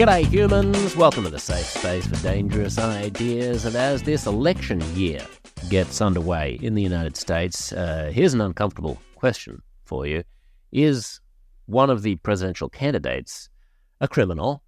G'day, humans. Welcome to the safe space for dangerous ideas. And as this election year gets underway in the United States, uh, here's an uncomfortable question for you Is one of the presidential candidates a criminal?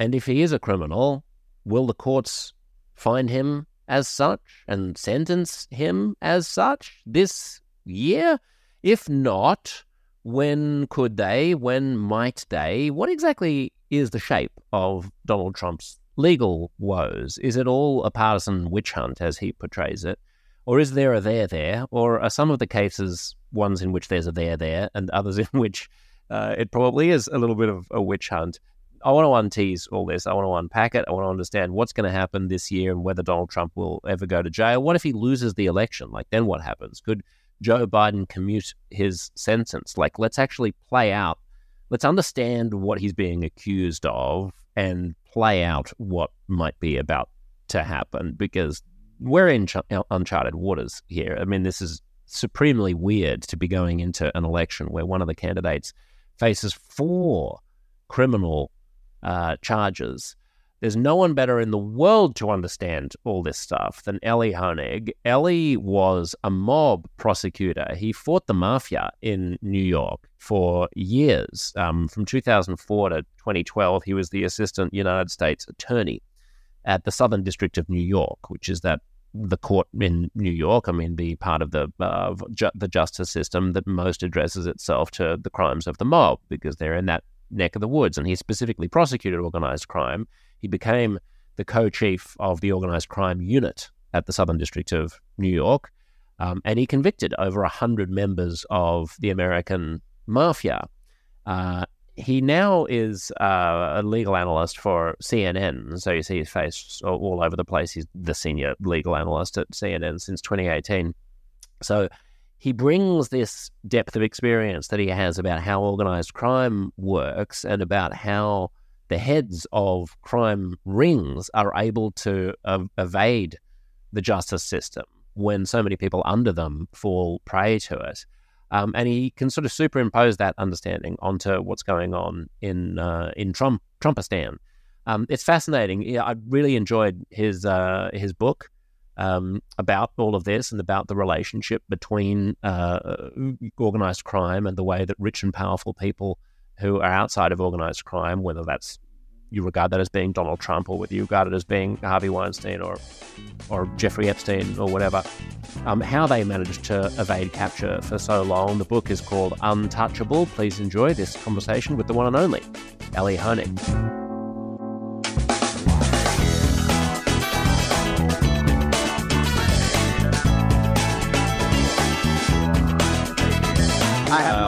And if he is a criminal, will the courts find him as such and sentence him as such this year? If not, when could they? When might they? What exactly is the shape of Donald Trump's legal woes? Is it all a partisan witch hunt as he portrays it? Or is there a there there? Or are some of the cases ones in which there's a there there and others in which uh, it probably is a little bit of a witch hunt? I want to untease all this. I want to unpack it. I want to understand what's going to happen this year and whether Donald Trump will ever go to jail. What if he loses the election? Like, then what happens? Could Joe Biden commute his sentence? Like, let's actually play out, let's understand what he's being accused of and play out what might be about to happen because we're in ch- uncharted waters here. I mean, this is supremely weird to be going into an election where one of the candidates faces four criminal uh, charges. There's no one better in the world to understand all this stuff than Elie Honig. Elie was a mob prosecutor. He fought the mafia in New York for years. Um, from 2004 to 2012, he was the assistant United States attorney at the Southern District of New York, which is that the court in New York. I mean, the part of the uh, ju- the justice system that most addresses itself to the crimes of the mob because they're in that neck of the woods. And he specifically prosecuted organized crime. He became the co chief of the organized crime unit at the Southern District of New York. Um, and he convicted over 100 members of the American mafia. Uh, he now is uh, a legal analyst for CNN. So you see his face all over the place. He's the senior legal analyst at CNN since 2018. So he brings this depth of experience that he has about how organized crime works and about how the heads of crime rings are able to uh, evade the justice system when so many people under them fall prey to it. Um, and he can sort of superimpose that understanding onto what's going on in uh, in Trump Trumpistan. Um, it's fascinating. Yeah, I really enjoyed his uh, his book um, about all of this and about the relationship between uh, organized crime and the way that rich and powerful people who are outside of organized crime, whether that's you regard that as being Donald Trump or whether you regard it as being Harvey Weinstein or or Jeffrey Epstein or whatever, um, how they managed to evade capture for so long. The book is called Untouchable. Please enjoy this conversation with the one and only Elie Honig.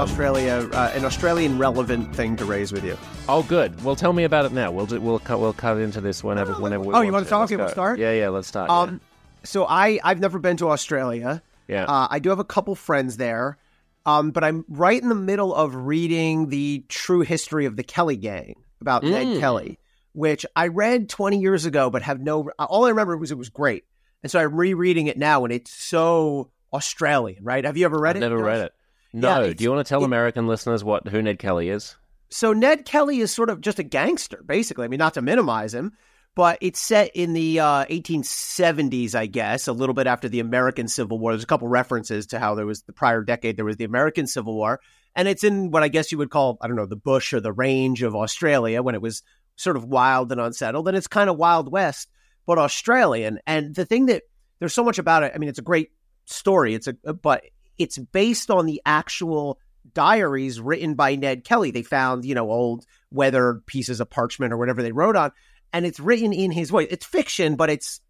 Australia, uh, an Australian relevant thing to raise with you. Oh, good. Well, tell me about it now. We'll do, we'll cut we'll cut into this whenever whenever. We oh, you want to talk? Okay, we'll start. Yeah, yeah. Let's start. Um, yeah. so I I've never been to Australia. Yeah. Uh, I do have a couple friends there. Um, but I'm right in the middle of reading the true history of the Kelly Gang about mm. Ned Kelly, which I read 20 years ago, but have no. All I remember was it was great, and so I'm rereading it now, and it's so Australian, right? Have you ever read I've it? Never read it. No. Yeah, Do you want to tell it, American listeners what who Ned Kelly is? So Ned Kelly is sort of just a gangster, basically. I mean, not to minimize him, but it's set in the uh, 1870s, I guess, a little bit after the American Civil War. There's a couple references to how there was the prior decade there was the American Civil War, and it's in what I guess you would call I don't know the bush or the range of Australia when it was sort of wild and unsettled, and it's kind of Wild West but Australian. And the thing that there's so much about it. I mean, it's a great story. It's a but it's based on the actual diaries written by Ned Kelly. They found, you know, old weathered pieces of parchment or whatever they wrote on, and it's written in his voice. It's fiction, but it's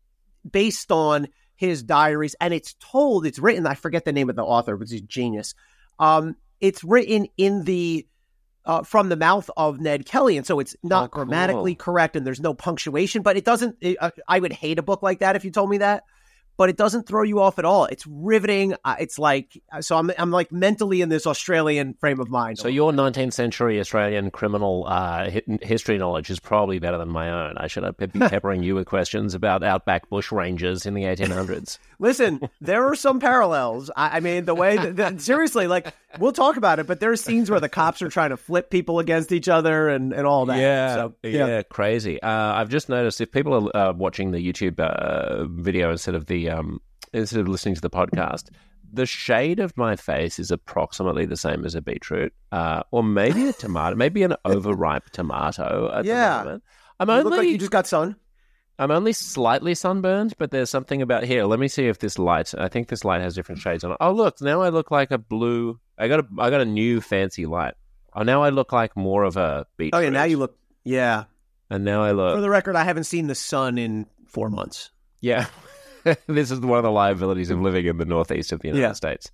based on his diaries, and it's told, it's written, I forget the name of the author, but he's a genius. Um, it's written in the uh, from the mouth of Ned Kelly, and so it's not oh, cool. grammatically correct, and there's no punctuation. But it doesn't. It, uh, I would hate a book like that if you told me that but it doesn't throw you off at all. It's riveting. Uh, it's like so I'm I'm like mentally in this Australian frame of mind. So your 19th century Australian criminal uh, history knowledge is probably better than my own. I should be peppering you with questions about outback bush rangers in the 1800s. Listen, there are some parallels. I, I mean, the way that, that, seriously, like we'll talk about it. But there are scenes where the cops are trying to flip people against each other and, and all that. Yeah, So, yeah, crazy. Uh, I've just noticed if people are uh, watching the YouTube uh, video instead of the um, instead of listening to the podcast, the shade of my face is approximately the same as a beetroot, uh, or maybe a tomato, maybe an overripe tomato. At Yeah. the moment. I'm You only look like you just got sun. I'm only slightly sunburned, but there's something about here. Let me see if this light. I think this light has different shades on it. Oh, look! Now I look like a blue. I got a. I got a new fancy light. Oh, now I look like more of a beach. Oh yeah, now you look. Yeah. And now I look. For the record, I haven't seen the sun in four months. Yeah. this is one of the liabilities of living in the northeast of the United Yeah. States.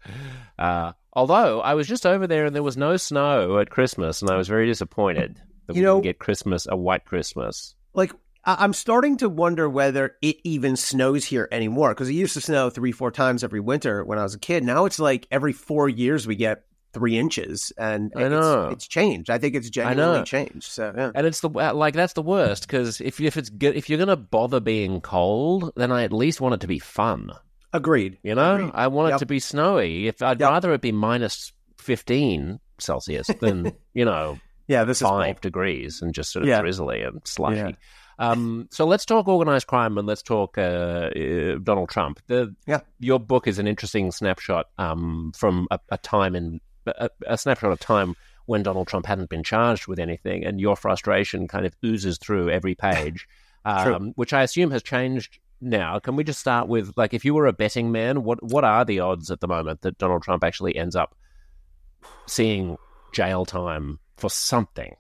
Uh, although I was just over there and there was no snow at Christmas, and I was very disappointed that You we know- didn't get Christmas a white Christmas. Like I'm starting to wonder whether it even snows here anymore because it used to snow three, four times every winter when I was a kid. Now it's like every four years we get three inches, and I it's, know. it's changed. I think it's genuinely changed. So yeah. And it's the like that's the worst because if if it's good, if you're gonna bother being cold, then I at least want it to be fun. agreed. You know, Agreed. I want it Yep. to be snowy. If I'd Yep. rather it be minus fifteen Celsius than you know Yeah, this is five degrees and just sort of Yeah. drizzly and slushy. Yeah. Um, so let's talk organized crime and let's talk uh, uh, Donald Trump. The, Yeah. Your book is an interesting snapshot um, from a, a time in a, a snapshot of time when Donald Trump hadn't been charged with anything, and your frustration kind of oozes through every page, um, which I assume has changed now. Can we just start with like if you were a betting man, what what are the odds at the moment that Donald Trump actually ends up seeing jail time for something?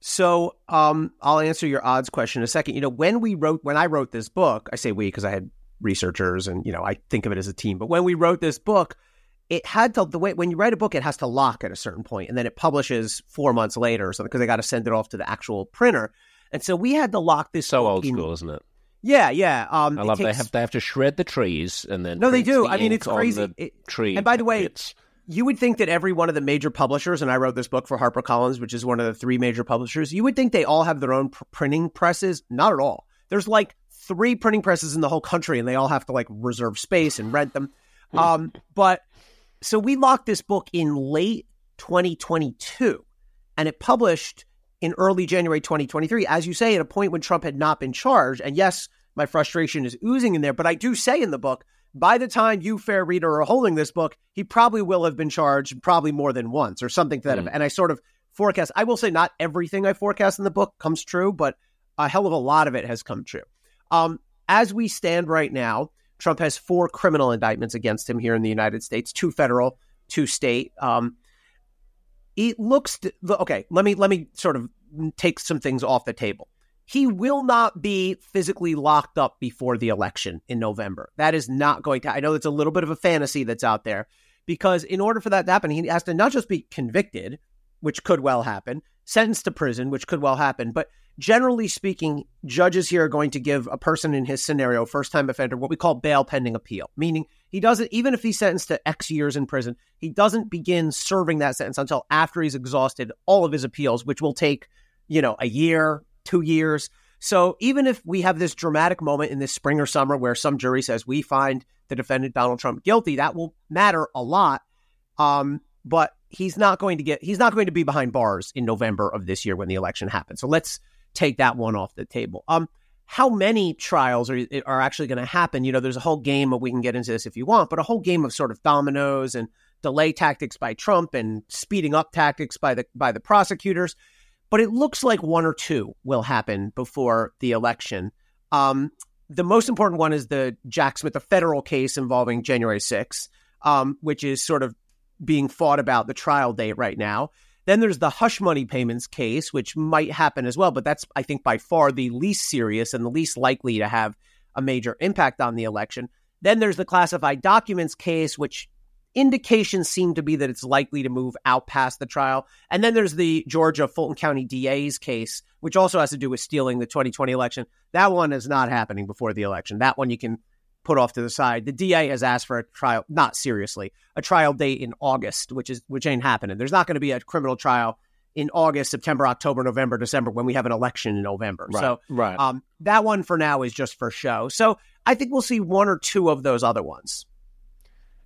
So um, I'll answer your odds question in a second. You know, when we wrote, when I wrote this book, I say we because I had researchers and, you know, I think of it as a team. But when we wrote this book, it had to, the way, when you write a book, it has to lock at a certain point and then it publishes four months later or something because they got to send it off to the actual printer. And so we had to lock this So old in- school, isn't it? Yeah, yeah. Um, I love they have they have to shred the trees and then No, they do. the I mean, it's crazy. It- tree and by the way, bits. You would think that every one of the major publishers, and I wrote this book for HarperCollins, which is one of the three major publishers, you would think they all have their own pr- printing presses. Not at all. There's like three printing presses in the whole country, and they all have to like reserve space and rent them. Um, but so we locked this book in late 2022, and it published in early January 2023, as you say, at a point when Trump had not been charged. And yes, my frustration is oozing in there, but I do say in the book, by the time you, fair reader, are holding this book, he probably will have been charged probably more than once or something to that Mm. And I sort of forecast, I will say not everything I forecast in the book comes true, but a hell of a lot of it has come true. Um, as we stand right now, Trump has four criminal indictments against him here in the United States, two federal, two state. Um, it looks okay. Let me let me sort of take some things off the table. He will not be physically locked up before the election in November. That is not going to. I know it's a little bit of a fantasy that's out there because in order for that to happen, he has to not just be convicted, which could well happen, sentenced to prison, which could well happen, but generally speaking, judges here are going to give a person in his scenario, first time offender, what we call bail pending appeal, meaning he doesn't, even if he's sentenced to X years in prison, he doesn't begin serving that sentence until after he's exhausted all of his appeals, which will take, you know, a year, two years. So even if we have this dramatic moment in this spring or summer where some jury says we find the defendant Donald Trump guilty, that will matter a lot. Um, but he's not going to get he's not going to be behind bars in November of this year when the election happens. So let's take that one off the table. Um, how many trials are are actually going to happen? You know, there's a whole game of we can get into this if you want, but a whole game of sort of dominoes and delay tactics by Trump and speeding up tactics by the by the prosecutors. But it looks like one or two will happen before the election. Um, the most important one is the Jack Smith, the federal case involving January 6th, um, which is sort of being fought about the trial date right now. Then there's the hush money payments case, which might happen as well, but that's, I think, by far the least serious and the least likely to have a major impact on the election. Then there's the classified documents case, which indications seem to be that it's likely to move out past the trial. And then there's the Georgia Fulton County DA's case, which also has to do with stealing the 2020 election. That one is not happening before the election. That one you can put off to the side. The DA has asked for a trial, not seriously, a trial date in August, which is which ain't happening. There's not going to be a criminal trial in August, September, October, November, December when we have an election in November. Right, So right. um, that one for now is just for show. So I think we'll see one or two of those other ones.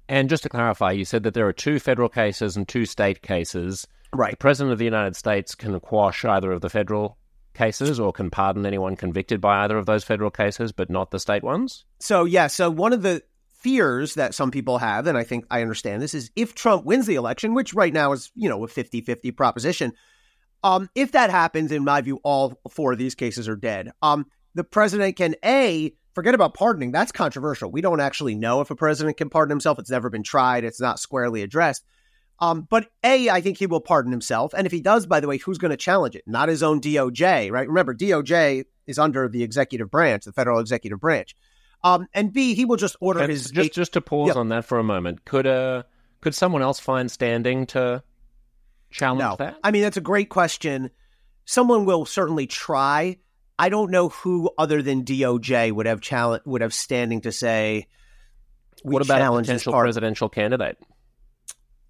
And just to clarify, you said that there are two federal cases and two state cases. Right. The President of the United States can quash either of the federal cases or can pardon anyone convicted by either of those federal cases, but not the state ones? So yeah, so one of the fears that some people have, and I think I understand this, is if Trump wins the election, which right now is, you know, a 50-50 proposition, um, if that happens, in my view, all four of these cases are dead. Um, the president can A, forget about pardoning. That's controversial. We don't actually know if a president can pardon himself. It's never been tried. It's not squarely addressed. Um, but A, I think he will pardon himself. And if he does, by the way, who's going to challenge it? Not his own DOJ, right? Remember, DOJ is under the executive branch, the federal executive branch. Um, and B, he will just order And his just just to pause Yeah. on that for a moment, could uh could someone else find standing to challenge No, that? I mean that's a great question. Someone will certainly try. I don't know who other than DOJ would have challenge would have standing to say. What about a potential presidential candidate?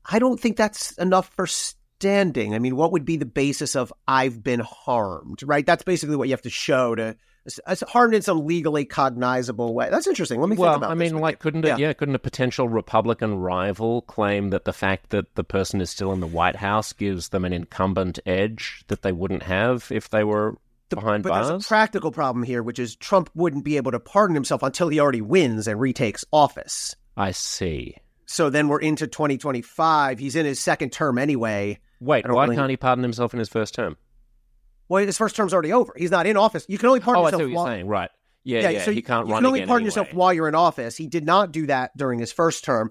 I don't think that's enough for standing. I mean, what would be the basis of I've been harmed? Right. That's basically what you have to show to. Harmed in some legally cognizable way. That's interesting. Let me Well, think about. That. I mean, like, couldn't it? Yeah. couldn't a potential Republican rival claim that the fact that the person is still in the White House gives them an incumbent edge that they wouldn't have if they were behind But bars? there's a practical problem here, which is Trump wouldn't be able to pardon himself until he already wins and retakes office. I see. So then we're into 2025. He's in his second term anyway. Wait, why really- can't he pardon himself in his first term? Well, his first term's already over. He's not in office. You can only pardon oh, I see yourself what you're while, saying. Right. Yeah, yeah. so he you- can't you can only pardon anyway. yourself while you're in office. He did not do that during his first term.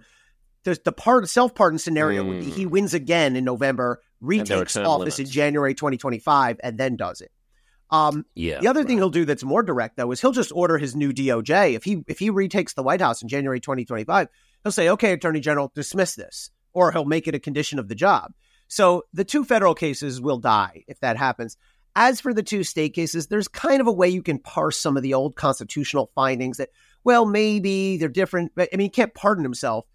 There's the part self pardon scenario would be Mm. he wins again in November, retakes office in. January 2025, and then does it. Um, Yeah. the other thing he'll do that's more direct though is he'll just order his new DOJ. If he if he retakes the White House in January 2025, he'll say, "Okay, Attorney General, dismiss this," or he'll make it a condition of the job. So the two federal cases will die if that happens. As for the two state cases, there's kind of a way you can parse some of the old constitutional findings that, well, maybe they're different. But I mean, he can't pardon himself,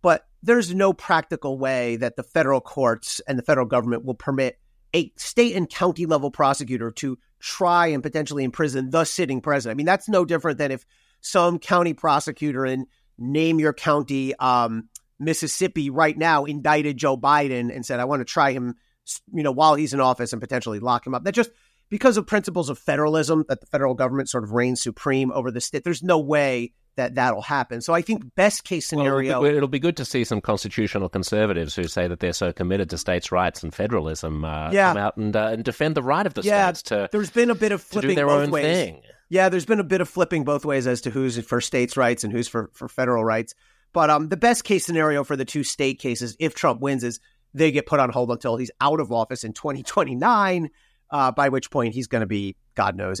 but there's no practical way that the federal courts and the federal government will permit a state and county level prosecutor to try and potentially imprison the sitting president. I mean, that's no different than if some county prosecutor in name your county, um, Mississippi, right now indicted Joe Biden and said, "I want to try him, you know, while he's in office and potentially lock him up." That just because of principles of federalism, that the federal government sort of reigns supreme over the state. There's no way that that'll happen. So I think best case Well, scenario. it'll, be, it'll be good to see some constitutional conservatives who say that they're so committed to states' rights and federalism uh, Yeah. come out and, uh, and defend the right of the Yeah, states to, there's been a bit of flipping their both own ways. thing. Yeah, there's been a bit of flipping both ways as to who's for states' rights and who's for, for federal rights. But um, the best case scenario for the two state cases, if Trump wins, is they get put on hold until he's out of office in 2029, uh, by which point he's going to be, God knows,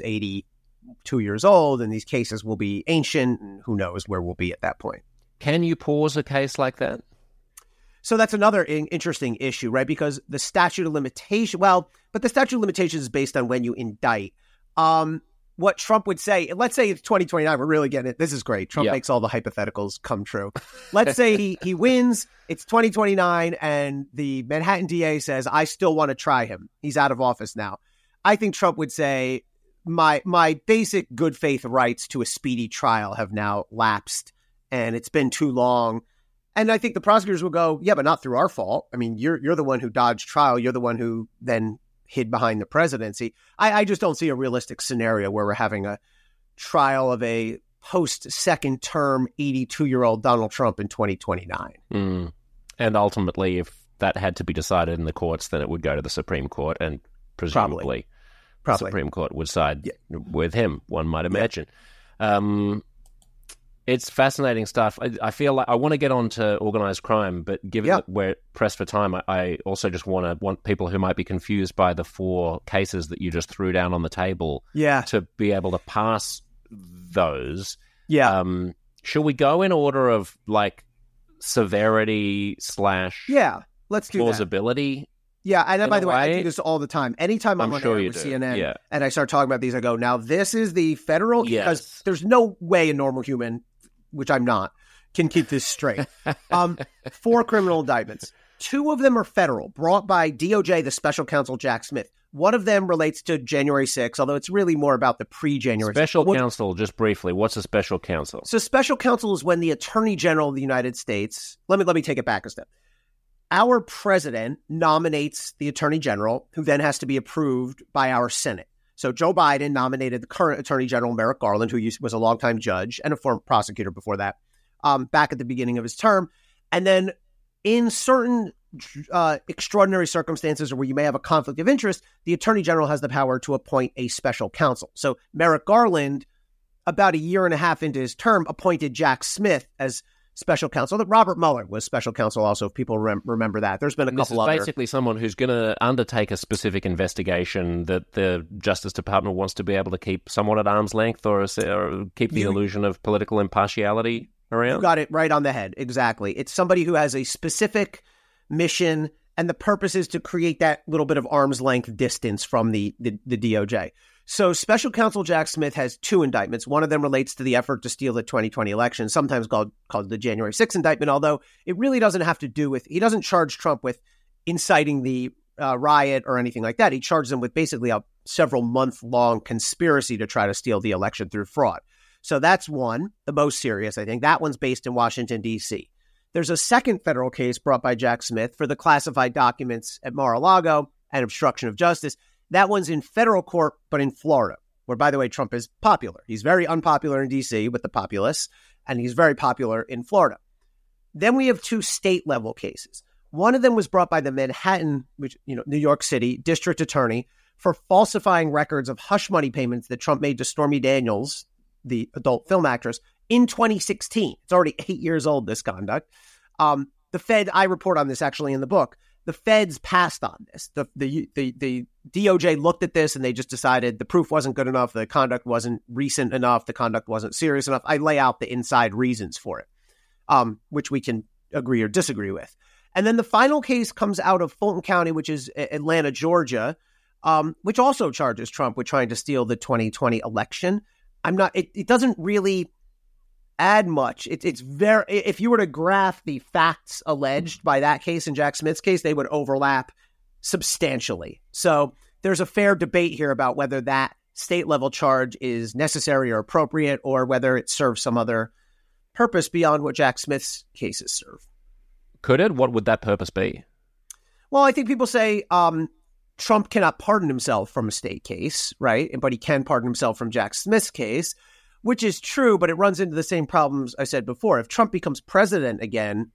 82 years old, and these cases will be ancient, and who knows where we'll be at that point. Can you pause a case like that? So that's another in- interesting issue, right? Because the statute of limitation, well, but the statute of limitations is based on when you indict. Um, what Trump would say, let's say it's 2029, we're really getting it. This is great. Trump Yeah. makes all the hypotheticals come true. Let's say he, he wins, it's 2029, and the Manhattan DA says, I still want to try him. He's out of office now. I think Trump would say, my my basic good faith rights to a speedy trial have now lapsed and it's been too long. And I think the prosecutors will go, yeah, but not through our fault. I mean, you're you're the one who dodged trial. You're the one who then hid behind the presidency. I, I just don't see a realistic scenario where we're having a trial of a post second term 82 year old Donald Trump in 2029. Mm. And ultimately, if that had to be decided in the courts, then it would go to the Supreme Court, and presumably, the Probably. Supreme Court would side Yeah. with him. One might imagine. Um, it's fascinating stuff. I, I feel like I want to get on to organized crime, but given Yeah. that we're pressed for time, I, I also just want to want people who might be confused by the four cases that you just threw down on the table Yeah. to be able to pass those. Yeah. Um, should we go in order of like severity slash yeah. Let's do that. plausibility? Yeah, and in by the way, I do this all the time. Anytime I'm, I'm on sure with do. CNN Yeah. and I start talking about these, I go, now this is the federal because there's no way a normal human, which I'm not, can keep this straight. um, four criminal indictments. Two of them are federal, brought by DOJ, the special counsel Jack Smith. One of them relates to January 6th, although it's really more about the pre January Special counsel, just briefly, what's a special counsel? So, special counsel is when the Attorney General of the United States, let me, let me take it back a step. Our president nominates the Attorney General, who then has to be approved by our Senate. So, Joe Biden nominated the current Attorney General, Merrick Garland, who was a longtime judge and a former prosecutor before that, um, back at the beginning of his term. And then in certain uh, extraordinary circumstances or where you may have a conflict of interest, the attorney general has the power to appoint a special counsel. So Merrick Garland, about a year and a half into his term, appointed Jack Smith as special counsel. That Robert Mueller was special counsel also. If people rem- remember that, there's been a couple. This is basically someone who's going to undertake a specific investigation that the Justice Department wants to be able to keep somewhat at arm's length or, or keep the you, illusion of political impartiality around. You got it right on the head. Exactly. It's somebody who has a specific mission, and the purpose is to create that little bit of arm's length distance from the, the, the DOJ. So, Special Counsel Jack Smith has two indictments. One of them relates to the effort to steal the 2020 election, sometimes called called the January 6th indictment. Although it really doesn't have to do with he doesn't charge Trump with inciting the uh, riot or anything like that. He charges him with basically a several month long conspiracy to try to steal the election through fraud. So that's one, the most serious, I think. That one's based in Washington, D.C. There's a second federal case brought by Jack Smith for the classified documents at Mar a Lago and obstruction of justice. That one's in federal court, but in Florida, where, by the way, Trump is popular. He's very unpopular in D.C. with the populace, and he's very popular in Florida. Then we have two state level cases. One of them was brought by the Manhattan, which, you know, New York City district attorney for falsifying records of hush money payments that Trump made to Stormy Daniels, the adult film actress, in 2016. It's already eight years old, this conduct. Um, the Fed, I report on this actually in the book. The Feds passed on this. The, the, the, the DOJ looked at this and they just decided the proof wasn't good enough. The conduct wasn't recent enough. The conduct wasn't serious enough. I lay out the inside reasons for it, um, which we can agree or disagree with. And then the final case comes out of Fulton County, which is Atlanta, Georgia, um, which also charges Trump with trying to steal the 2020 election. I'm not, it, it doesn't really add much. It, it's very, if you were to graph the facts alleged by that case and Jack Smith's case, they would overlap substantially. So there's a fair debate here about whether that state level charge is necessary or appropriate or whether it serves some other purpose beyond what Jack Smith's cases serve. Could it? What would that purpose be? Well, I think people say um, Trump cannot pardon himself from a state case, right? But he can pardon himself from Jack Smith's case, which is true, but it runs into the same problems I said before. If Trump becomes president again,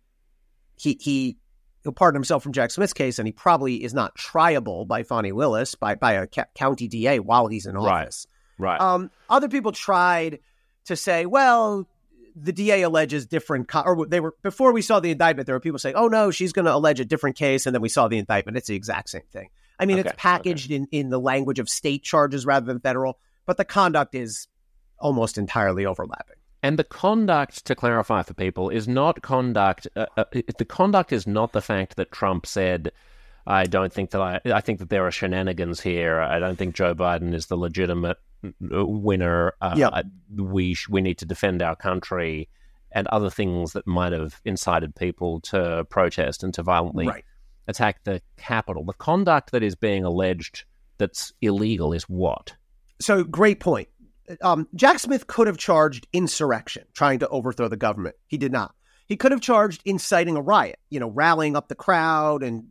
he he he'll pardon himself from Jack Smith's case, and he probably is not triable by Fani Willis by by a ca- county DA while he's in office. Right. Right. Um, other people tried to say, well, the DA alleges different, co- or they were before we saw the indictment. There were people saying, "Oh no, she's going to allege a different case," and then we saw the indictment. It's the exact same thing. I mean, okay, it's packaged okay. in, in the language of state charges rather than federal, but the conduct is almost entirely overlapping. And the conduct, to clarify for people, is not conduct. Uh, uh, the conduct is not the fact that Trump said, "I don't think that I. I think that there are shenanigans here. I don't think Joe Biden is the legitimate uh, winner. Uh, yep. We sh- we need to defend our country." And other things that might have incited people to protest and to violently right attack the Capitol. The conduct that is being alleged that's illegal is what? So, great point. Um, Jack Smith could have charged insurrection, trying to overthrow the government. He did not. He could have charged inciting a riot, you know, rallying up the crowd and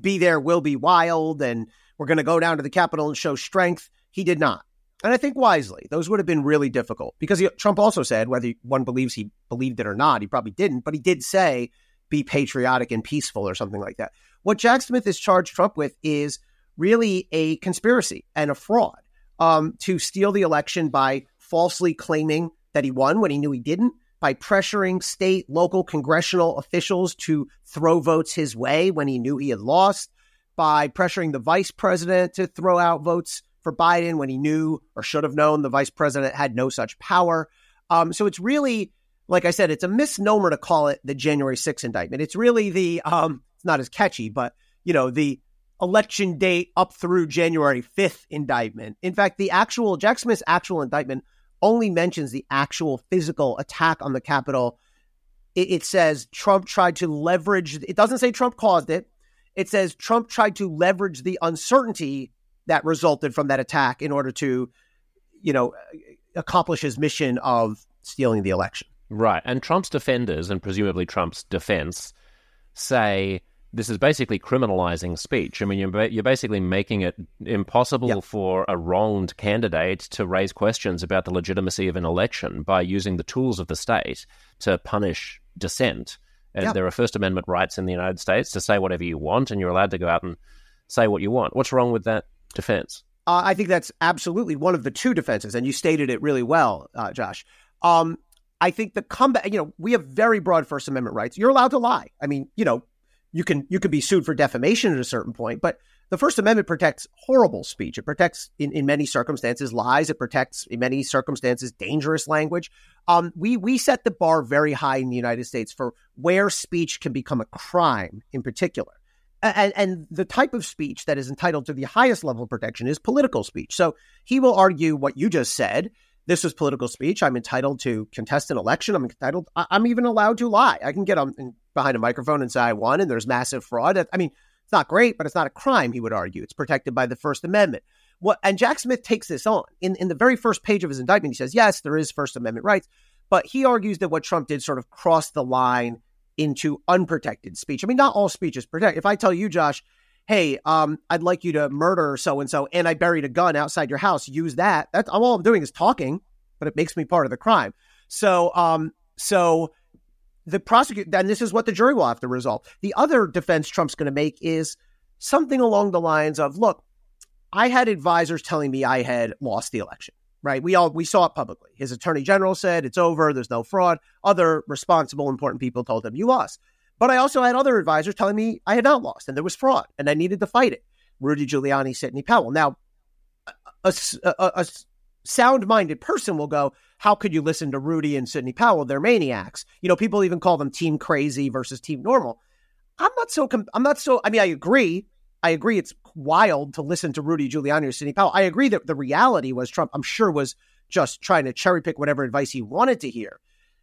be there will be wild and we're going to go down to the Capitol and show strength. He did not. And I think wisely. Those would have been really difficult because he, Trump also said, whether one believes he believed it or not, he probably didn't, but he did say be patriotic and peaceful or something like that. What Jack Smith has charged Trump with is really a conspiracy and a fraud um, to steal the election by falsely claiming that he won when he knew he didn't, by pressuring state, local, congressional officials to throw votes his way when he knew he had lost, by pressuring the vice president to throw out votes for Biden when he knew or should have known the vice president had no such power. Um, so it's really like I said, it's a misnomer to call it the January 6th indictment. It's really the, um, it's not as catchy, but, you know, the election date up through January 5th indictment. In fact, the actual, Jack Smith's actual indictment only mentions the actual physical attack on the Capitol it, it says Trump tried to leverage. It doesn't say Trump caused it. It says Trump tried to leverage the uncertainty that resulted from that attack in order to, you know, accomplish his mission of stealing the election. Right. And Trump's defenders, and presumably Trump's defense, say this is basically criminalizing speech. I mean, you're, you're basically making it impossible yep. for a wronged candidate to raise questions about the legitimacy of an election by using the tools of the state to punish dissent. And yep. there are First Amendment rights in the United States to say whatever you want, and you're allowed to go out and say what you want. What's wrong with that defense? Uh, I think that's absolutely one of the two defenses, and you stated it really well, uh, Josh. Um, I think the comeback, you know, we have very broad First Amendment rights. You're allowed to lie. I mean, you know, you can you can be sued for defamation at a certain point, but the First Amendment protects horrible speech. It protects, in, in many circumstances, lies. It protects, in many circumstances, dangerous language. Um, we we set the bar very high in the United States for where speech can become a crime, in particular. And, and the type of speech that is entitled to the highest level of protection is political speech. So he will argue what you just said this was political speech. I'm entitled to contest an election. I'm entitled. I'm even allowed to lie. I can get on behind a microphone and say I won, and there's massive fraud. I mean, it's not great, but it's not a crime. He would argue it's protected by the First Amendment. What and Jack Smith takes this on in in the very first page of his indictment. He says, yes, there is First Amendment rights, but he argues that what Trump did sort of crossed the line into unprotected speech. I mean, not all speech is protected. If I tell you, Josh, hey, um, I'd like you to murder so and so, and I buried a gun outside your house. Use that. That's all I'm doing is talking, but it makes me part of the crime. So, um, so the prosecutor, and this is what the jury will have to resolve. The other defense Trump's going to make is something along the lines of, look, I had advisors telling me I had lost the election. Right. We all we saw it publicly. His attorney general said it's over, there's no fraud. Other responsible, important people told him you lost. But I also had other advisors telling me I had not lost and there was fraud and I needed to fight it. Rudy Giuliani, Sidney Powell. Now, a, a, a sound minded person will go, How could you listen to Rudy and Sidney Powell? They're maniacs. You know, people even call them team crazy versus team normal. I'm not so, I'm not so, I mean, I agree. I agree it's wild to listen to Rudy Giuliani or Sidney Powell. I agree that the reality was Trump, I'm sure, was just trying to cherry pick whatever advice he wanted to hear.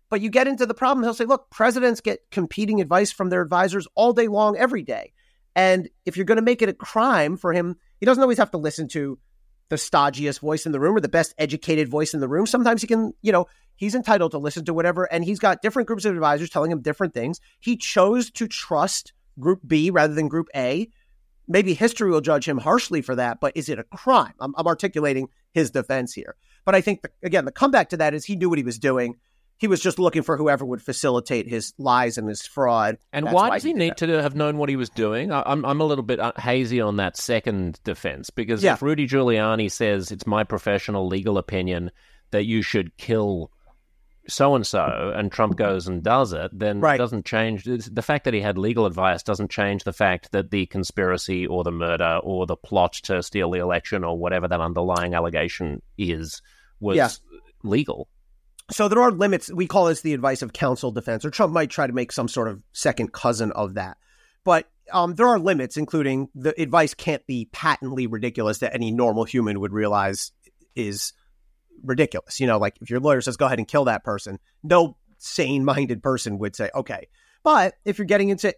But you get into the problem, he'll say, look, presidents get competing advice from their advisors all day long, every day. And if you're going to make it a crime for him, he doesn't always have to listen to the stodgiest voice in the room or the best educated voice in the room. Sometimes he can, you know, he's entitled to listen to whatever. And he's got different groups of advisors telling him different things. He chose to trust group B rather than group A. Maybe history will judge him harshly for that, but is it a crime? I'm, I'm articulating his defense here. But I think, the, again, the comeback to that is he knew what he was doing he was just looking for whoever would facilitate his lies and his fraud. And why, why does he, he need that. to have known what he was doing? I'm I'm a little bit uh, hazy on that second defense because yeah. if Rudy Giuliani says it's my professional legal opinion that you should kill so and so, and Trump goes and does it, then right. it doesn't change. The fact that he had legal advice doesn't change the fact that the conspiracy or the murder or the plot to steal the election or whatever that underlying allegation is was yeah. legal so there are limits. We call this the advice of counsel defense, or Trump might try to make some sort of second cousin of that. But um, there are limits, including the advice can't be patently ridiculous that any normal human would realize is ridiculous. You know, like if your lawyer says, go ahead and kill that person, no sane minded person would say, okay. But if you're getting into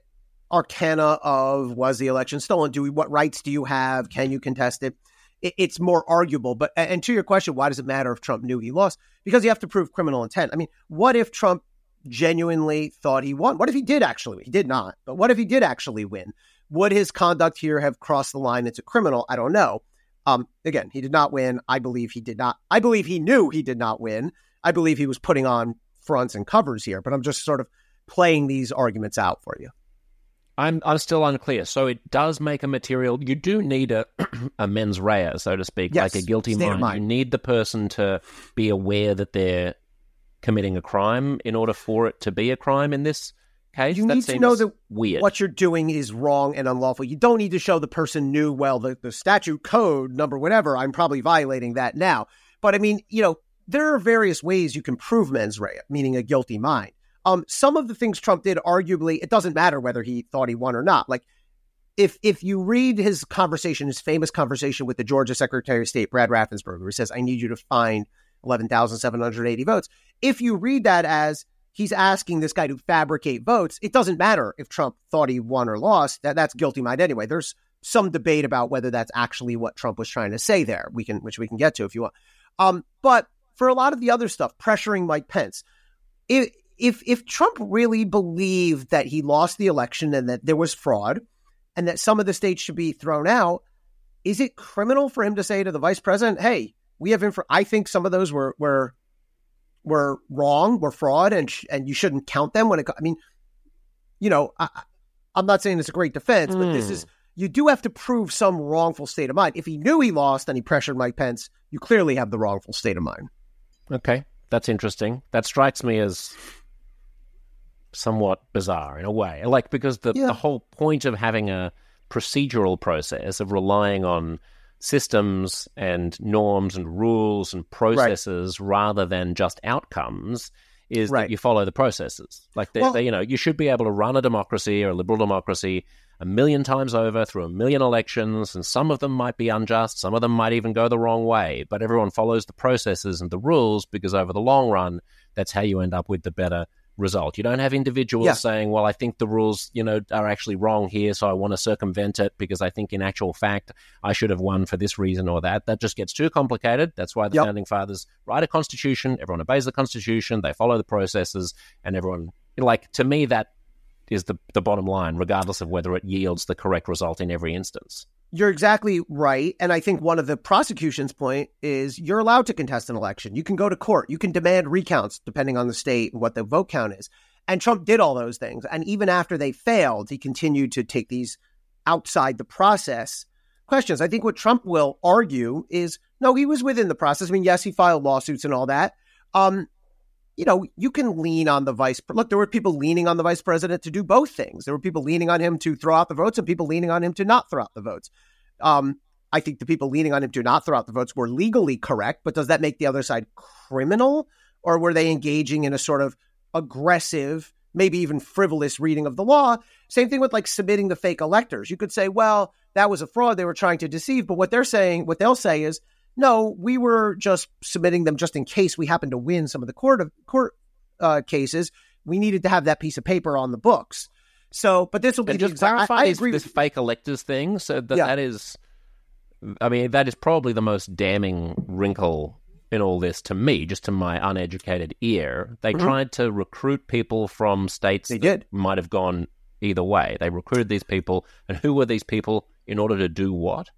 arcana of was the election stolen, do we, what rights do you have? Can you contest it? It, it's more arguable. But and to your question, why does it matter if Trump knew he lost? Because you have to prove criminal intent. I mean, what if Trump genuinely thought he won? What if he did actually? He did not. But what if he did actually win? Would his conduct here have crossed the line into criminal? I don't know. Um, again, he did not win. I believe he did not. I believe he knew he did not win. I believe he was putting on fronts and covers here, but I'm just sort of playing these arguments out for you. I'm I'm still unclear. So it does make a material. You do need a a mens rea, so to speak, yes, like a guilty mind. mind. You need the person to be aware that they're committing a crime in order for it to be a crime. In this case, you that need to know that weird. what you're doing is wrong and unlawful. You don't need to show the person knew well the the statute code number whatever. I'm probably violating that now, but I mean, you know, there are various ways you can prove mens rea, meaning a guilty mind. Um, some of the things Trump did, arguably, it doesn't matter whether he thought he won or not. Like, if if you read his conversation, his famous conversation with the Georgia Secretary of State, Brad Raffensperger, who says, "I need you to find eleven thousand seven hundred eighty votes." If you read that as he's asking this guy to fabricate votes. It doesn't matter if Trump thought he won or lost. That that's guilty mind anyway. There's some debate about whether that's actually what Trump was trying to say there. We can, which we can get to if you want. Um, but for a lot of the other stuff, pressuring Mike Pence, if if if Trump really believed that he lost the election and that there was fraud, and that some of the states should be thrown out, is it criminal for him to say to the vice president, "Hey, we have info. I think some of those were were were wrong, were fraud, and sh- and you shouldn't count them when it. I mean, you know, I, am not saying it's a great defense, mm. but this is hmm. you do have to prove some wrongful state of mind. If he knew he lost and he pressured Mike Pence, you clearly have the wrongful state of mind. Okay, that's interesting. That strikes me as somewhat bizarre in a way, like because the yeah. the whole point of having a procedural process of relying on systems and norms and rules and processes right. rather than just outcomes is right. that you follow the processes. Like, they, well, they, you know, you should be able to run a democracy or a liberal democracy a million times over through a million elections, and some of them might be unjust, some of them might even go the wrong way, but everyone follows the processes and the rules because over the long run, that's how you end up with the better result. You don't have individuals yeah. saying, "Well, I think the rules, you know, are actually wrong here, so I want to circumvent it because I think in actual fact I should have won for this reason or that." That just gets too complicated. That's why the yep. founding fathers write a constitution, everyone obeys the constitution, they follow the processes, and everyone like to me that is the the bottom line regardless of whether it yields the correct result in every instance. You're exactly right. And I think one of the prosecution's point is you're allowed to contest an election. You can go to court. You can demand recounts depending on the state and what the vote count is. And Trump did all those things. And even after they failed, he continued to take these outside the process questions. I think what Trump will argue is no, he was within the process. I mean, yes, he filed lawsuits and all that. Um, you know, you can lean on the vice. Look, there were people leaning on the vice president to do both things. There were people leaning on him to throw out the votes, and people leaning on him to not throw out the votes. Um, I think the people leaning on him to not throw out the votes were legally correct, but does that make the other side criminal, or were they engaging in a sort of aggressive, maybe even frivolous reading of the law? Same thing with like submitting the fake electors. You could say, well, that was a fraud; they were trying to deceive. But what they're saying, what they'll say is no, we were just submitting them just in case we happened to win some of the court of court uh, cases. We needed to have that piece of paper on the books. So, but this will be and just clarify I, I agree this, this fake electors thing. So that yeah. that is, I mean, that is probably the most damning wrinkle in all this to me, just to my uneducated ear. They mm-hmm. tried to recruit people from states they did. might have gone either way. They recruited these people, and who were these people in order to do what?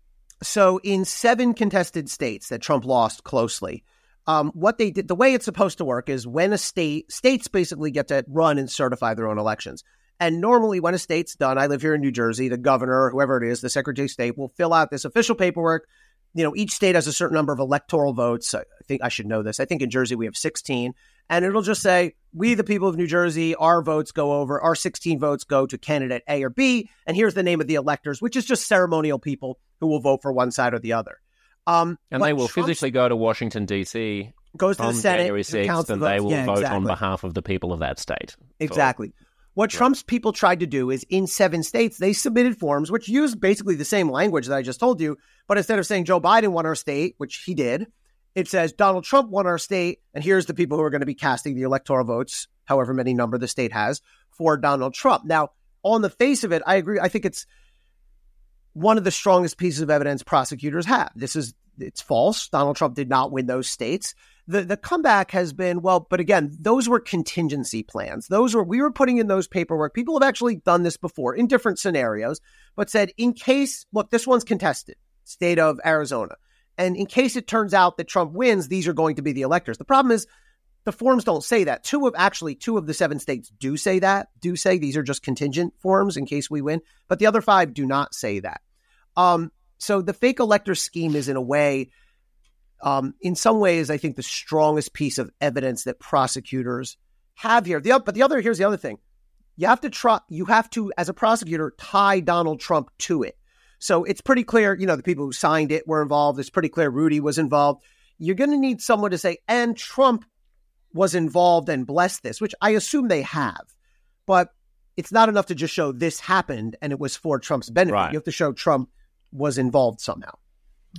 So, in seven contested states that Trump lost closely, um, what they did, the way it's supposed to work is when a state, states basically get to run and certify their own elections. And normally, when a state's done, I live here in New Jersey, the governor, whoever it is, the secretary of state will fill out this official paperwork. You know, each state has a certain number of electoral votes. I think I should know this. I think in Jersey we have 16. And it'll just say, we, the people of New Jersey, our votes go over, our 16 votes go to candidate A or B. And here's the name of the electors, which is just ceremonial people who will vote for one side or the other. Um, and they will Trump's, physically go to Washington, D.C. Goes to the Senate, January 6th, and the they will yeah, vote exactly. on behalf of the people of that state. Exactly. what yeah. Trump's people tried to do is in seven states, they submitted forms which used basically the same language that I just told you, but instead of saying Joe Biden won our state, which he did, it says Donald Trump won our state, and here's the people who are going to be casting the electoral votes, however many number the state has, for Donald Trump. Now, on the face of it, I agree. I think it's one of the strongest pieces of evidence prosecutors have. This is it's false. Donald Trump did not win those states. The the comeback has been well, but again, those were contingency plans. Those were we were putting in those paperwork. People have actually done this before in different scenarios, but said in case look, this one's contested, state of Arizona. And in case it turns out that Trump wins, these are going to be the electors. The problem is the forms don't say that. Two of actually two of the seven states do say that, do say these are just contingent forms in case we win, but the other five do not say that. Um, so the fake elector scheme is in a way, um, in some ways, I think the strongest piece of evidence that prosecutors have here. The, but the other here's the other thing: you have to try. You have to, as a prosecutor, tie Donald Trump to it. So it's pretty clear, you know, the people who signed it were involved. It's pretty clear Rudy was involved. You're going to need someone to say, and Trump was involved and blessed this, which I assume they have. But it's not enough to just show this happened and it was for Trump's benefit. Right. You have to show Trump was involved somehow.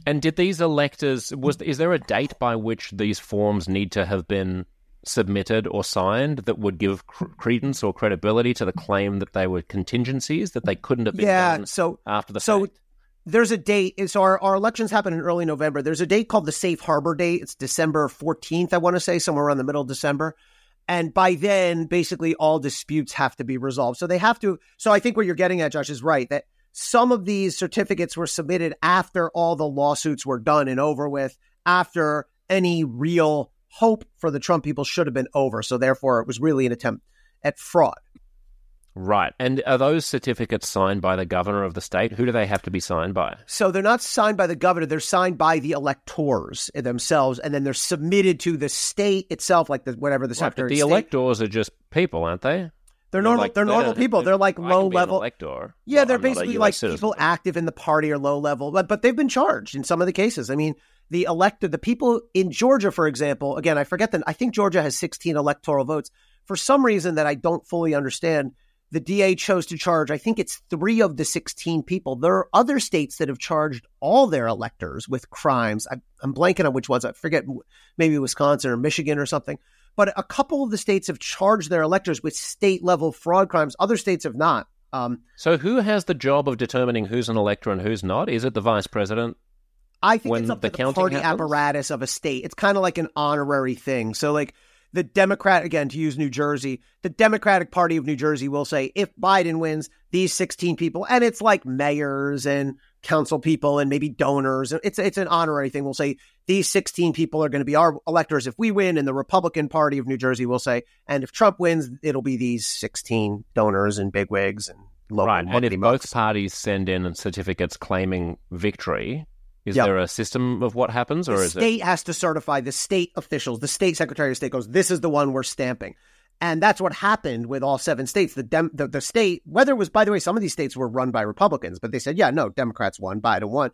And did these electors was is there a date by which these forms need to have been submitted or signed that would give cr- credence or credibility to the claim that they were contingencies that they couldn't have been yeah, done so after the so fact? there's a date. So our, our elections happen in early November. There's a date called the safe harbor date. It's December 14th, I want to say, somewhere around the middle of December. And by then, basically all disputes have to be resolved. So they have to. So I think what you're getting at, Josh, is right that some of these certificates were submitted after all the lawsuits were done and over with, after any real hope for the Trump people should have been over. So therefore, it was really an attempt at fraud. Right. And are those certificates signed by the governor of the state? Who do they have to be signed by? So they're not signed by the governor, they're signed by the electors themselves, and then they're submitted to the state itself, like the whatever the Right, secretary the electors are just people, aren't they? They're normal like- they're they normal people. They're like low level elector. Yeah, they're I'm basically like citizen. people active in the party or low level, but but they've been charged in some of the cases. I mean, the elected, the people in Georgia, for example, again, I forget that I think Georgia has 16 electoral votes. For some reason that I don't fully understand, the DA chose to charge, I think it's three of the 16 people. There are other states that have charged all their electors with crimes. I, I'm blanking on which ones. I forget, maybe Wisconsin or Michigan or something. But a couple of the states have charged their electors with state level fraud crimes. Other states have not. Um, So who has the job of determining who's an elector and who's not? Is it the vice president? I think when it's up the to the party happens? apparatus of a state. It's kind of like an honorary thing. So, like the Democrat, again, to use New Jersey, the Democratic Party of New Jersey will say, if Biden wins, these 16 people, and it's like mayors and council people and maybe donors. It's it's an honorary thing. We'll say these 16 people are going to be our electors if we win, and the Republican Party of New Jersey will say, and if Trump wins, it'll be these 16 donors and bigwigs and local right. And if muckety both parties send in certificates claiming victory, is Yep. there a system of what happens, or the is it? state has to certify the state officials the state secretary of state goes this is the one we're stamping and that's what happened with all seven states the dem the, the state whether it was by the way some of these states were run by republicans but they said yeah no democrats won biden won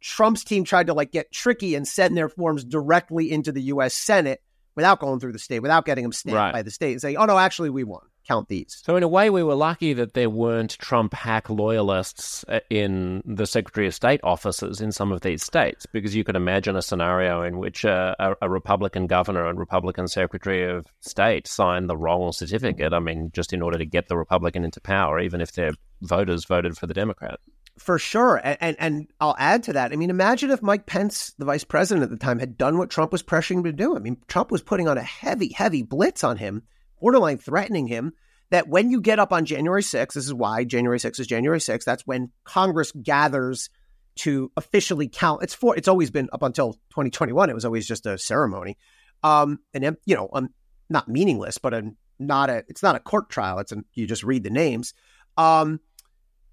trump's team tried to like get tricky and send their forms directly into the u.s senate without going through the state without getting them stamped Right. by the state and saying oh no actually we won count these So in a way, we were lucky that there weren't Trump hack loyalists uh, in the Secretary of State offices in some of these states, because you could imagine a scenario in which a, a Republican governor and Republican Secretary of State signed the wrong certificate. I mean, just in order to get the Republican into power, even if their voters voted for the Democrat. For sure. And, and and I'll add to that. I mean, imagine if Mike Pence, the vice president at the time, had done what Trump was pressuring him to do. I mean, Trump was putting on a heavy, heavy blitz on him, borderline threatening him that when you get up on January 6th, this is why January 6th is January 6th, that's when Congress gathers to officially count. It's for it's always been up until 2021, it was always just a ceremony. Um and you know, um not meaningless, but a not a it's not a court trial. It's a, you just read the names. Um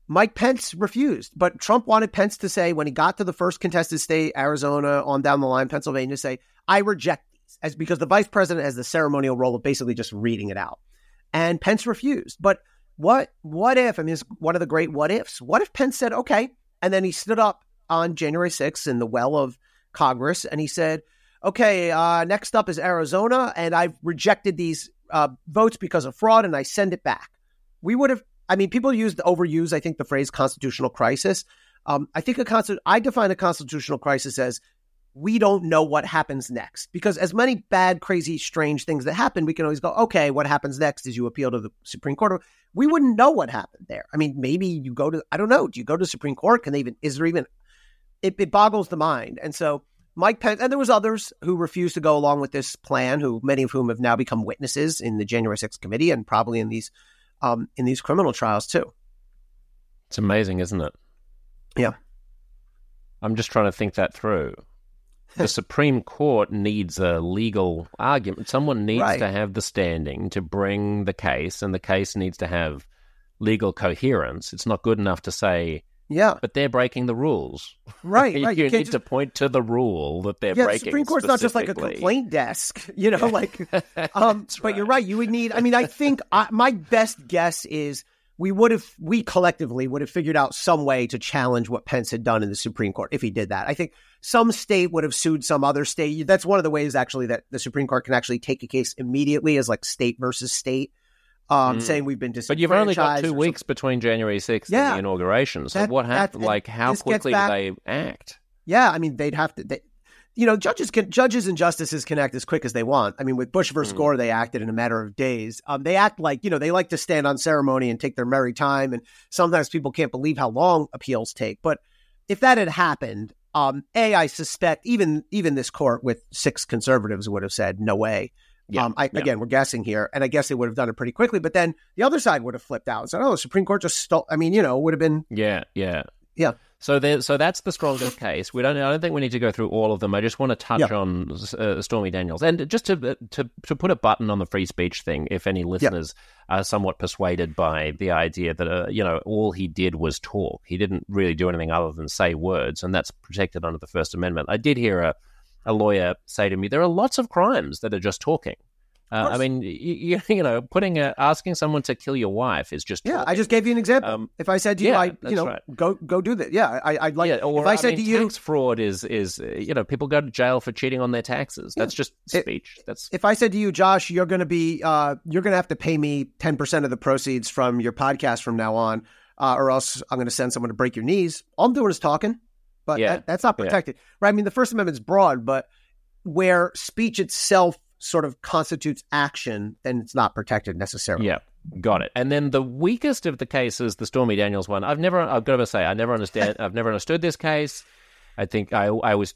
Mike Pence refused, but Trump wanted Pence to say when he got to the first contested state, Arizona, on down the line, Pennsylvania, say, I reject as because the vice president has the ceremonial role of basically just reading it out. And Pence refused. But what what if, I mean, it's one of the great what ifs. What if Pence said, okay, and then he stood up on January 6th in the well of Congress and he said, okay, uh, next up is Arizona, and I've rejected these uh, votes because of fraud, and I send it back. We would have I mean, people use the overuse, I think, the phrase constitutional crisis. Um, I think a consti- I define a constitutional crisis as we don't know what happens next because as many bad, crazy, strange things that happen, we can always go, okay, what happens next is you appeal to the Supreme Court. We wouldn't know what happened there. I mean, maybe you go to, I don't know, do you go to Supreme Court? Can they even, is there even, it, it boggles the mind. And so Mike Pence, and there was others who refused to go along with this plan, who many of whom have now become witnesses in the January 6th committee and probably in these um, in these criminal trials too. It's amazing, isn't it? Yeah. I'm just trying to think that through. The Supreme Court needs a legal argument. Someone needs Right. to have the standing to bring the case, and the case needs to have legal coherence. It's not good enough to say, Yeah, but they're breaking the rules. right, you right. need can't to point to the rule that they're yeah, the. Supreme Court's not just like a complaint desk, you know. Like, um, but you're right. You would need. I mean, I think I, my best guess is we would have, we collectively would have figured out some way to challenge what Pence had done in the Supreme Court if he did that. I think some state would have sued some other state. That's one of the ways actually that the Supreme Court can actually take a case immediately as like state versus state, um, Mm. saying we've been disenfranchised. But you've only got two weeks between January 6th Yeah. and the inauguration. So That- what happened? Like, how quickly do they act? Yeah, I mean they'd have to. They, you know, judges can judges and justices can act as quick as they want. I mean, with Bush versus Mm. Gore, they acted in a matter of days. Um, they act like you know they like to stand on ceremony and take their merry time, and sometimes people can't believe how long appeals take. But if that had happened, um, a I suspect even even this court with six conservatives would have said no way. Yeah, um, I, yeah. Again, we're guessing here, and I guess they would have done it pretty quickly. But then the other side would have flipped out and said, "Oh, the Supreme Court just stole." I mean, you know, it would have been Yeah, yeah, Yeah. So there, so that's the strongest case. We don't. I don't think we need to go through all of them. I just want to touch Yeah. on uh, Stormy Daniels, and just to to to put a button on the free speech thing. If any listeners are somewhat persuaded by the idea that uh, you know all he did was talk, he didn't really do anything other than say words, and that's protected under the First Amendment. I did hear a a lawyer say to me, there are lots of crimes that are just talking. Uh, I mean, you, you know, putting a, asking someone to kill your wife is just yeah. I just gave you an example. Um, if I said to you, yeah, I you know right. go go do that. Yeah, I I'd like yeah, or if I said mean, to you, tax fraud is is uh, you know people go to jail for cheating on their taxes. That's just It- speech. That's if I said to you, Josh, you're going to be, uh, you're going to have to pay me 10% of the proceeds from your podcast from now on, uh, or else I'm going to send someone to break your knees. All I'm doing is talking, but Yeah. that, that's not Yeah. protected. Right. I mean, the First Amendment's broad, but where speech itself sort of constitutes action, then it's not protected necessarily. yeah, got it. And then the weakest of the cases, the Stormy Daniels one. I've never, I've got to say, I never understand. I've never understood this case. I think I I was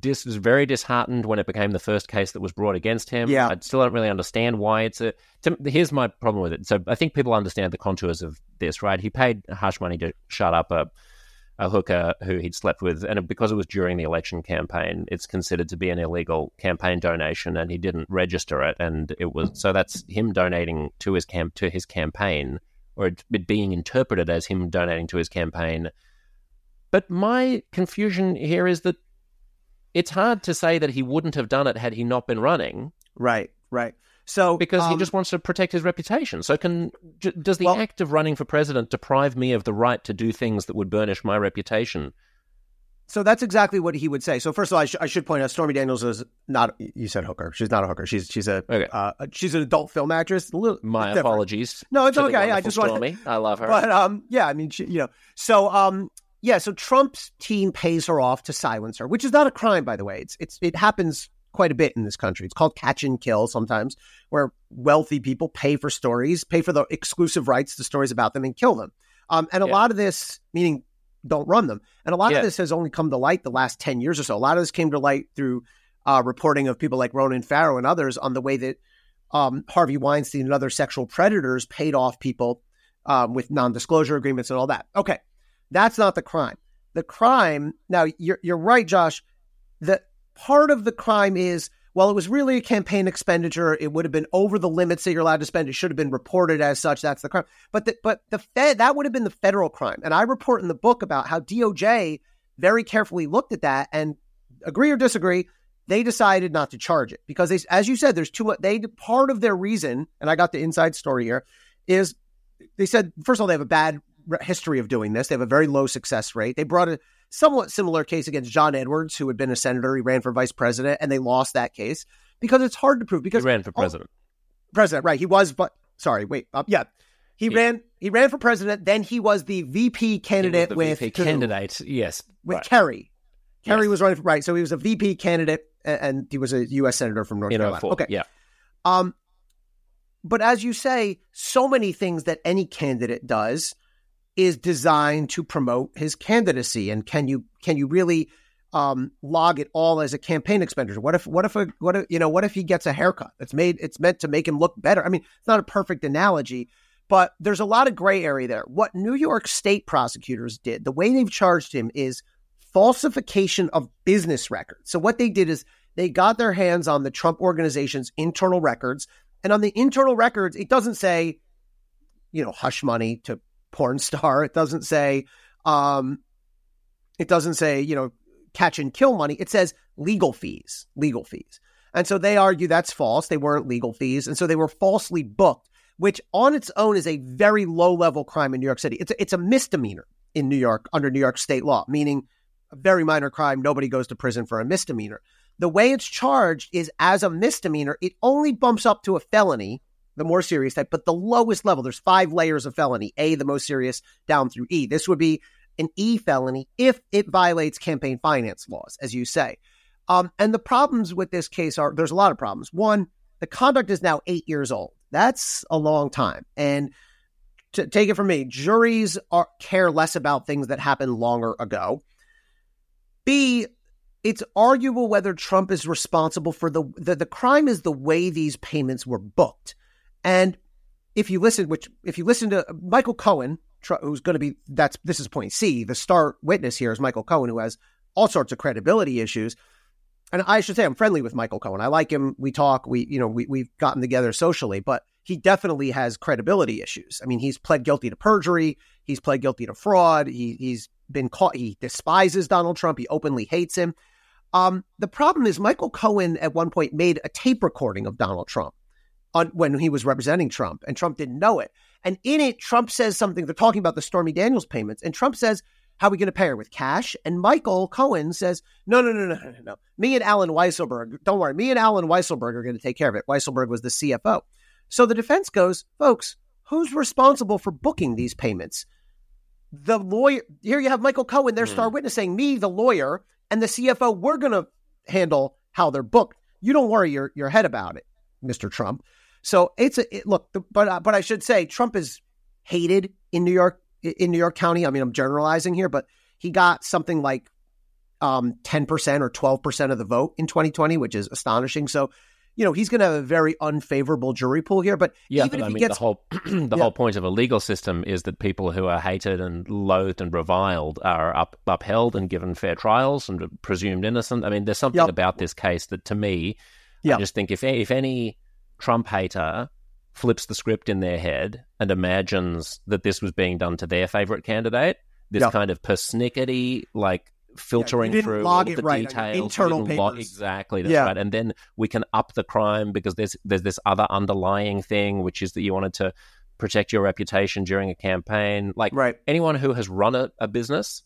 dis, was very disheartened when it became the first case that was brought against him. Yeah. I still don't really understand why it's a. To, here's my problem with it. So I think people understand the contours of this, right? He paid hush money to shut up a a hooker who he'd slept with, and because it was during the election campaign, it's considered to be an illegal campaign donation, and he didn't register it, and it was so that's him donating to his camp to his campaign, or it, it being interpreted as him donating to his campaign. But my confusion here is that it's hard to say that he wouldn't have done it had he not been running, Right. Right. So because he um, just wants to protect his reputation. So, can j- does the Well- act of running for president deprive me of the right to do things that would burnish my reputation? So that's exactly what he would say. So first of all, I, sh- I should point out Stormy Daniels is not. You said hooker. She's not a hooker. She's she's a Okay. uh, she's an adult film actress. Little My apologies. No, it's to okay. I just want- Stormy. I love her. But um, yeah, I mean, she, you know, so um, yeah, so Trump's team pays her off to silence her, which is not a crime, by the way. It's it's it happens quite a bit in this country. It's called catch and kill sometimes, where wealthy people pay for stories, pay for the exclusive rights to stories about them, and kill them. Um, and a Yeah. lot of this, meaning don't run them, and a lot Yeah. of this has only come to light the last ten years or so. A lot of this came to light through uh, reporting of people like Ronan Farrow and others on the way that um, Harvey Weinstein and other sexual predators paid off people um, with non-disclosure agreements and all that. Okay, that's not the crime. The crime. Now you're you're right, Josh. The part of the crime is well, it was really a campaign expenditure. It would have been over the limits that you're allowed to spend. It should have been reported as such. That's the crime. But the, but the Fed that would have been the federal crime. And I report in the book about how DOJ very carefully looked at that and agree or disagree. They decided not to charge it because they, as you said, there's too much. They part of their reason, and I got the inside story here, is they said first of all they have a bad history of doing this. They have a very low success rate. They brought a somewhat similar case against John Edwards, who had been a senator. He ran for vice president, and they lost that case because it's hard to prove. Because he ran for oh, president. president, right? He was, but sorry, wait, uh, yeah, he Yeah. ran. He ran for president. Then he was the VP candidate the with VP candidate. Yes, with right. Kerry. Kerry Yes. was running for right, so he was a VP candidate, and he was a U.S. senator from North in Carolina. 04. Okay, Yeah. um, but as you say, so many things that any candidate does is designed to promote his candidacy. And can you can you really um, log it all as a campaign expenditure? What if what if a what if, you know what if he gets a haircut? It's made it's meant to make him look better. I mean, it's not a perfect analogy, but there's a lot of gray area there. What New York State prosecutors did, the way they've charged him is falsification of business records. So what they did is they got their hands on the Trump organization's internal records, and on the internal records, it doesn't say, you know, hush money to porn star. It doesn't say, um, it doesn't say, you know, catch and kill money. It says legal fees, legal fees. And so they argue that's false. They weren't legal fees. And so they were falsely booked, which on its own is a very low level crime in New York City. It's a, it's a misdemeanor in New York under New York state law, meaning a very minor crime. Nobody goes to prison for a misdemeanor. The way it's charged is as a misdemeanor, it only bumps up to a felony, the more serious type, but the lowest level. There's five layers of felony A, the most serious, down through E. This would be an E felony if it violates campaign finance laws, as you say. Um, and the problems with this case are there's a lot of problems. One, the conduct is now eight years old. That's a long time. And to take it from me, juries are, care less about things that happened longer ago. B, it's arguable whether Trump is responsible for the, the the crime is the way these payments were booked. And if you listen, which if you listen to Michael Cohen, who's going to be that's this is point C, the star witness here is Michael Cohen, who has all sorts of credibility issues. And I should say I'm friendly with Michael Cohen. I like him. We talk. We you know we we've gotten together socially, but he definitely has credibility issues. I mean, he's pled guilty to perjury. He's pled guilty to fraud. He, he's been caught. He despises Donald Trump. He openly hates him. Um, the problem is Michael Cohen at one point made a tape recording of Donald Trump on when he was representing Trump, and Trump didn't know it. And in it, Trump says something. They're talking about the Stormy Daniels payments, and Trump says, "How are we going to pay her with cash?" And Michael Cohen says, "No, no, no, no, no, no. Me and Allen Weisselberg. Don't worry. Me and Allen Weisselberg are going to take care of it. Weisselberg was the CFO." So the defense goes, folks, who's responsible for booking these payments? The lawyer, here you have Michael Cohen, their mm. star witness, saying, me, the lawyer, and the CFO, we're going to handle how they're booked. You don't worry your, your head about it, Mr. Trump. So it's a it, look, but uh, but I should say Trump is hated in New York in New York County. I mean, I'm generalizing here, but he got something like um, 10% or 12% of the vote in 2020, which is astonishing. So you know he's going to have a very unfavorable jury pool here. But yeah, even but if I mean, gets the whole the yeah. whole point of a legal system is that people who are hated and loathed and reviled are up, upheld and given fair trials and presumed innocent. I mean, there's something yep. about this case that to me, yep. I just think if if any Trump hater flips the script in their head and imagines that this was being done to their favorite candidate, this yep. kind of persnickety, like filtering yeah, through all the right, details. Internal papers. Log, exactly. That's yeah. right. And then we can up the crime because there's there's this other underlying thing, which is that you wanted to protect your reputation during a campaign. Like right. anyone who has run a, a business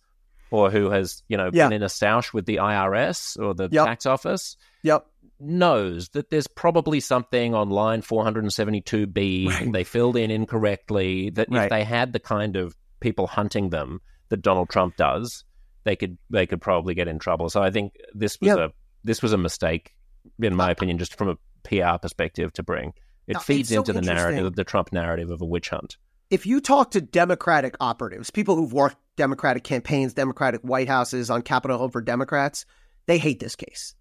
or who has, you know, yeah. been in a stoush with the IRS or the yep. tax office. Yep knows that there's probably something on line 472B right. they filled in incorrectly that right. if they had the kind of people hunting them that Donald Trump does, they could they could probably get in trouble. So I think this was yep. a this was a mistake, in my uh, opinion, just from a PR perspective to bring. It feeds so into the narrative, the Trump narrative of a witch hunt. If you talk to Democratic operatives, people who've worked Democratic campaigns, Democratic White Houses on Capitol Hill for Democrats, they hate this case.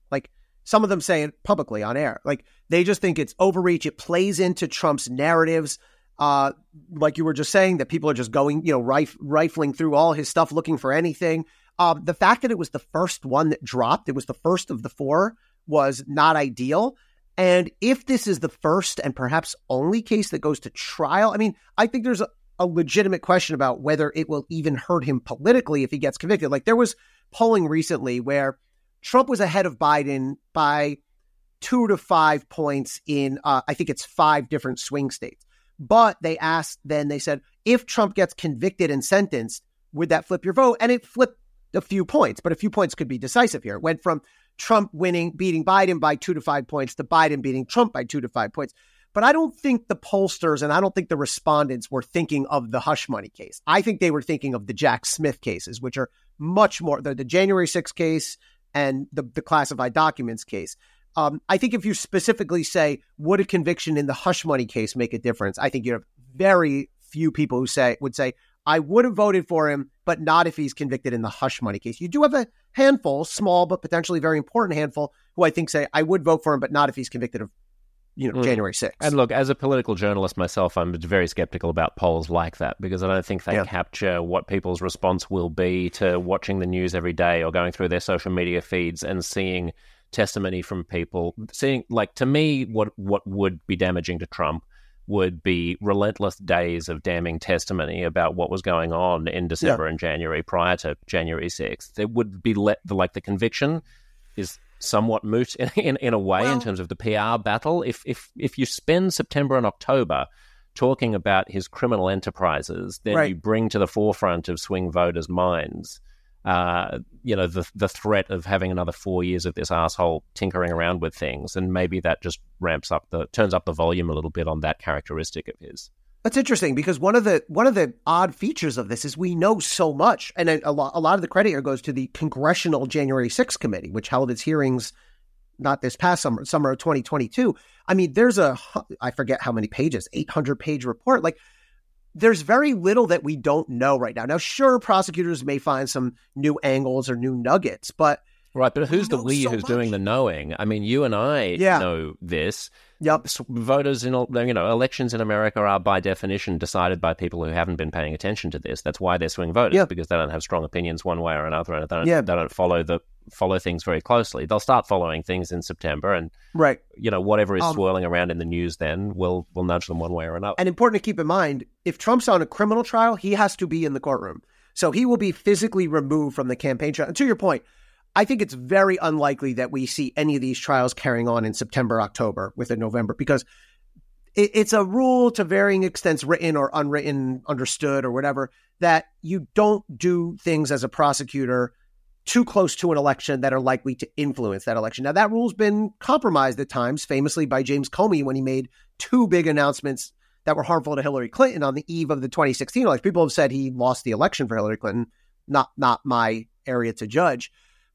Some of them say it publicly on air. Like they just think it's overreach. It plays into Trump's narratives. Uh, like you were just saying, that people are just going, you know, rif- rifling through all his stuff looking for anything. Um, the fact that it was the first one that dropped, it was the first of the four, was not ideal. And if this is the first and perhaps only case that goes to trial, I mean, I think there's a, a legitimate question about whether it will even hurt him politically if he gets convicted. Like there was polling recently where Trump was ahead of Biden by two to five points in, uh, I think it's five different swing states. But they asked, then they said, if Trump gets convicted and sentenced, would that flip your vote? And it flipped a few points, but a few points could be decisive here. It went from Trump winning, beating Biden by two to five points to Biden beating Trump by two to five points. But I don't think the pollsters and I don't think the respondents were thinking of the hush money case. I think they were thinking of the Jack Smith cases, which are much more the, the January 6th case and the, the classified documents case. Um, I think if you specifically say, would a conviction in the hush money case make a difference? I think you have very few people who say would say, I would have voted for him, but not if he's convicted in the hush money case. You do have a handful, small but potentially very important handful, who I think say I would vote for him, but not if he's convicted of, you know, mm. January 6th. And look, as a political journalist myself, I'm very skeptical about polls like that because I don't think they yeah. capture what people's response will be to watching the news every day or going through their social media feeds and seeing testimony from people. Seeing, like, to me, what what would be damaging to Trump would be relentless days of damning testimony about what was going on in December yeah. and January prior to January 6th. It would be let the, like the conviction is somewhat moot in, in, in a way well, in terms of the PR battle. If, if, if you spend September and October talking about his criminal enterprises, then right. you bring to the forefront of swing voters' minds uh, you know, the the threat of having another four years of this asshole tinkering around with things, and maybe that just ramps up the turns up the volume a little bit on that characteristic of his. That's interesting because one of the one of the odd features of this is we know so much, and a, a lot a lot of the credit here goes to the Congressional January 6th committee, which held its hearings not this past summer, summer of 2022. I mean, there's a I forget how many pages, 800 page report. Like, there's very little that we don't know right now. Now, sure, prosecutors may find some new angles or new nuggets, but Right, but who's the we so who's much. doing the knowing? I mean, you and I yeah. know this. Yep. Voters in you know elections in America are by definition decided by people who haven't been paying attention to this. That's why they're swing voters yep. because they don't have strong opinions one way or another, and they don't, yeah. they don't follow the follow things very closely. They'll start following things in September, and right, you know whatever is um, swirling around in the news then will will nudge them one way or another. And important to keep in mind, if Trump's on a criminal trial, he has to be in the courtroom, so he will be physically removed from the campaign trail. And to your point I think it's very unlikely that we see any of these trials carrying on in September, October within November because it, it's a rule to varying extents, written or unwritten, understood or whatever, that you don't do things as a prosecutor too close to an election that are likely to influence that election. Now, that rule's been compromised at times, famously by James Comey when he made two big announcements that were harmful to Hillary Clinton on the eve of the 2016 election. People have said he lost the election for Hillary Clinton. Not not my area to judge.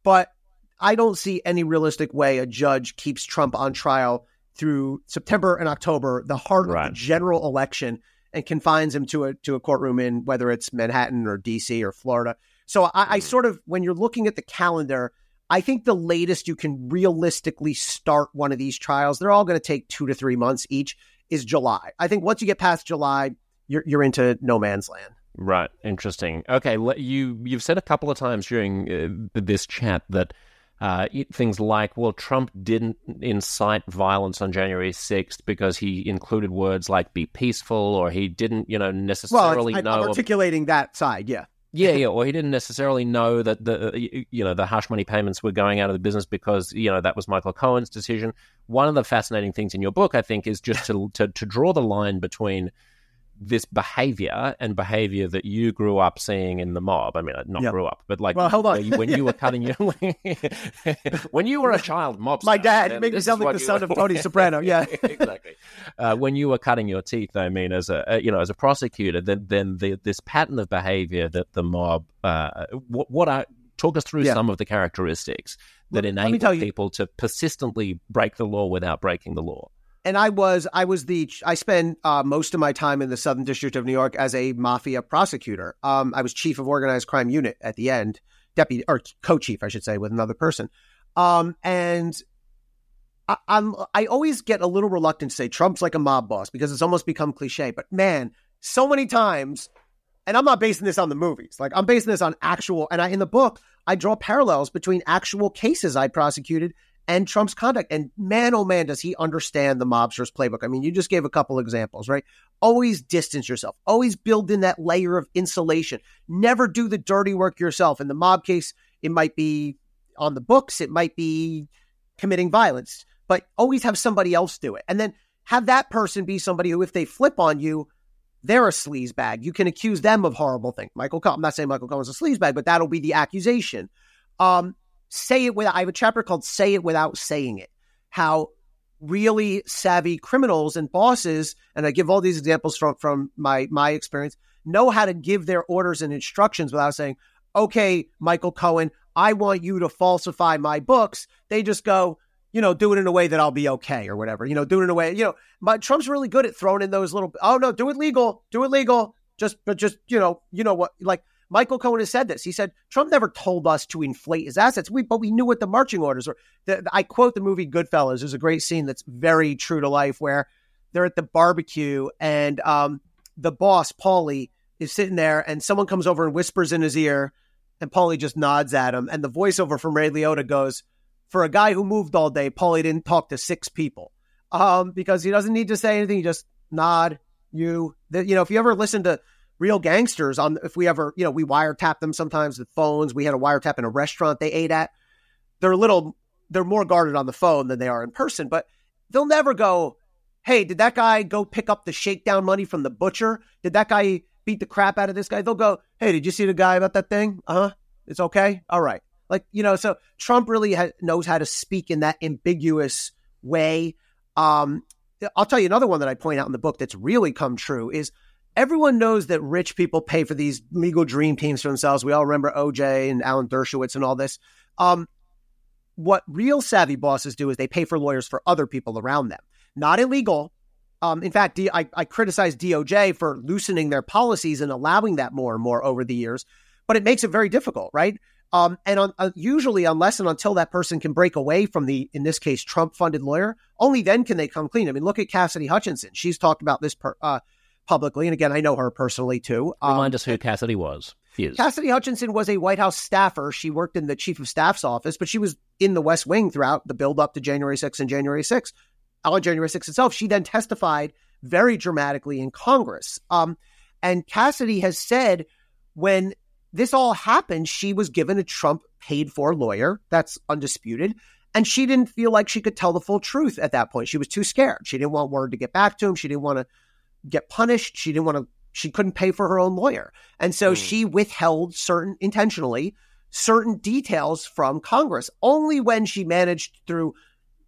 But I don't see any realistic way a judge keeps Trump on trial through September and October, the heart right. of the general election, and confines him to a to a courtroom in whether it's Manhattan or DC or Florida. So I, I mm. sort of, when you're looking at the calendar, I think the latest you can realistically start one of these trials, they're all going to take two to three months each, is July. I think once you get past July, you're you're into no man's land. Right. Interesting. Okay. You you've said a couple of times during uh, this chat that uh, things like, well, Trump didn't incite violence on January 6th because he included words like "be peaceful," or he didn't, you know, necessarily well, know articulating that side. Yeah. Yeah, yeah, or he didn't necessarily know that the uh, you know the hush money payments were going out of the business because you know that was Michael Cohen's decision. One of the fascinating things in your book, I think, is just to to, to draw the line between this behavior and behavior that you grew up seeing in the mob. I mean, not yep. grew up, but like, well, hold on. when you were cutting your, when you were a child mob, my dad made me sound like the son of Tony Soprano. Yeah, exactly. Uh, when you were cutting your teeth, I mean, as a you know, as a prosecutor, then then the, this pattern of behavior that the mob, uh, what, what are talk us through yeah. some of the characteristics that enable people to persistently break the law without breaking the law and I was I was the I spent uh, most of my time in the Southern District of New York as a mafia prosecutor. Um, I was chief of organized crime unit at the end, deputy or co-chief, I should say, with another person. Um, and I, I'm I always get a little reluctant to say Trump's like a mob boss because it's almost become cliche. But man, so many times, and I'm not basing this on the movies. Like I'm basing this on actual. And I in the book I draw parallels between actual cases I prosecuted and Trump's conduct. And man, oh man, does he understand the mobster's playbook. I mean, you just gave a couple examples, right? Always distance yourself, always build in that layer of insulation. Never do the dirty work yourself. In the mob case, it might be on the books, it might be committing violence, but always have somebody else do it. And then have that person be somebody who, if they flip on you, they're a sleazebag. You can accuse them of horrible things. Michael Cohen, I'm not saying Michael Cohen's a sleazebag, but that'll be the accusation. Um, say it without, I have a chapter called Say It Without Saying It. How really savvy criminals and bosses, and I give all these examples from, from my, my experience, know how to give their orders and instructions without saying, okay, Michael Cohen, I want you to falsify my books. They just go, you know, do it in a way that I'll be okay or whatever. You know, do it in a way, you know, but Trump's really good at throwing in those little, oh no, do it legal, do it legal. Just, but just, you know, you know what, like Michael Cohen has said this. He said Trump never told us to inflate his assets. We, but we knew what the marching orders were. The, the, I quote the movie Goodfellas. There's a great scene that's very true to life where they're at the barbecue and um, the boss Paulie is sitting there, and someone comes over and whispers in his ear, and Paulie just nods at him, and the voiceover from Ray Liotta goes, "For a guy who moved all day, Paulie didn't talk to six people." Um, because he doesn't need to say anything. He just nod. You, the, you know, if you ever listen to real gangsters on if we ever, you know, we wiretap them sometimes with phones. We had a wiretap in a restaurant they ate at. They're a little they're more guarded on the phone than they are in person, but they'll never go, Hey, did that guy go pick up the shakedown money from the butcher? Did that guy beat the crap out of this guy? They'll go, Hey, did you see the guy about that thing? Uh huh. It's okay. All right. Like, you know, so Trump really ha- knows how to speak in that ambiguous way. Um, I'll tell you another one that I point out in the book that's really come true is everyone knows that rich people pay for these legal dream teams for themselves. We all remember OJ and Alan Dershowitz and all this. Um, what real savvy bosses do is they pay for lawyers for other people around them. Not illegal. Um, in fact, D- I, I criticize DOJ for loosening their policies and allowing that more and more over the years, but it makes it very difficult, right? Um, and on, uh, usually, unless and until that person can break away from the, in this case, Trump funded lawyer, only then can they come clean. I mean, look at Cassidy Hutchinson. She's talked about this per, uh, publicly. And again, I know her personally too. Um, Remind us who Cassidy was. Is. Cassidy Hutchinson was a White House staffer. She worked in the chief of staff's office, but she was in the West Wing throughout the build up to January 6th and January 6th. On January 6th itself, she then testified very dramatically in Congress. Um, and Cassidy has said when this all happened, she was given a Trump paid for lawyer. That's undisputed. And she didn't feel like she could tell the full truth at that point. She was too scared. She didn't want word to get back to him. She didn't want to get punished. She didn't want to, she couldn't pay for her own lawyer. And so mm. she withheld certain, intentionally, certain details from Congress. Only when she managed through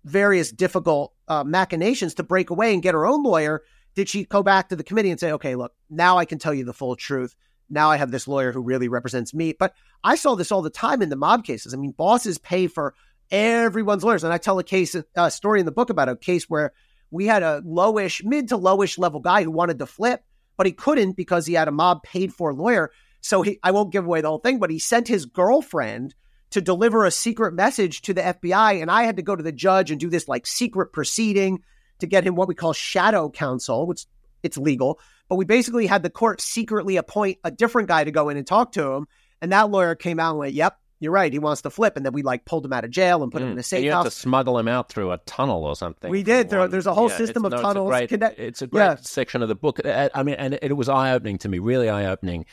various difficult uh, machinations to break away and get her own lawyer did she go back to the committee and say, okay, look, now I can tell you the full truth now I have this lawyer who really represents me. But I saw this all the time in the mob cases. I mean, bosses pay for everyone's lawyers. And I tell a case, a story in the book about a case where we had a lowish, mid to lowish level guy who wanted to flip, but he couldn't because he had a mob paid for lawyer. So he, I won't give away the whole thing, but he sent his girlfriend to deliver a secret message to the FBI. And I had to go to the judge and do this like secret proceeding to get him what we call shadow counsel, which it's legal. But we basically had the court secretly appoint a different guy to go in and talk to him. And that lawyer came out and went, Yep, you're right. He wants to flip. And then we like pulled him out of jail and put mm. him in a safe and you house. have to smuggle him out through a tunnel or something. We did. There, there's a whole yeah, system of no, tunnels. It's a great, it's a great yeah. section of the book. I mean, and it was eye opening to me, really eye opening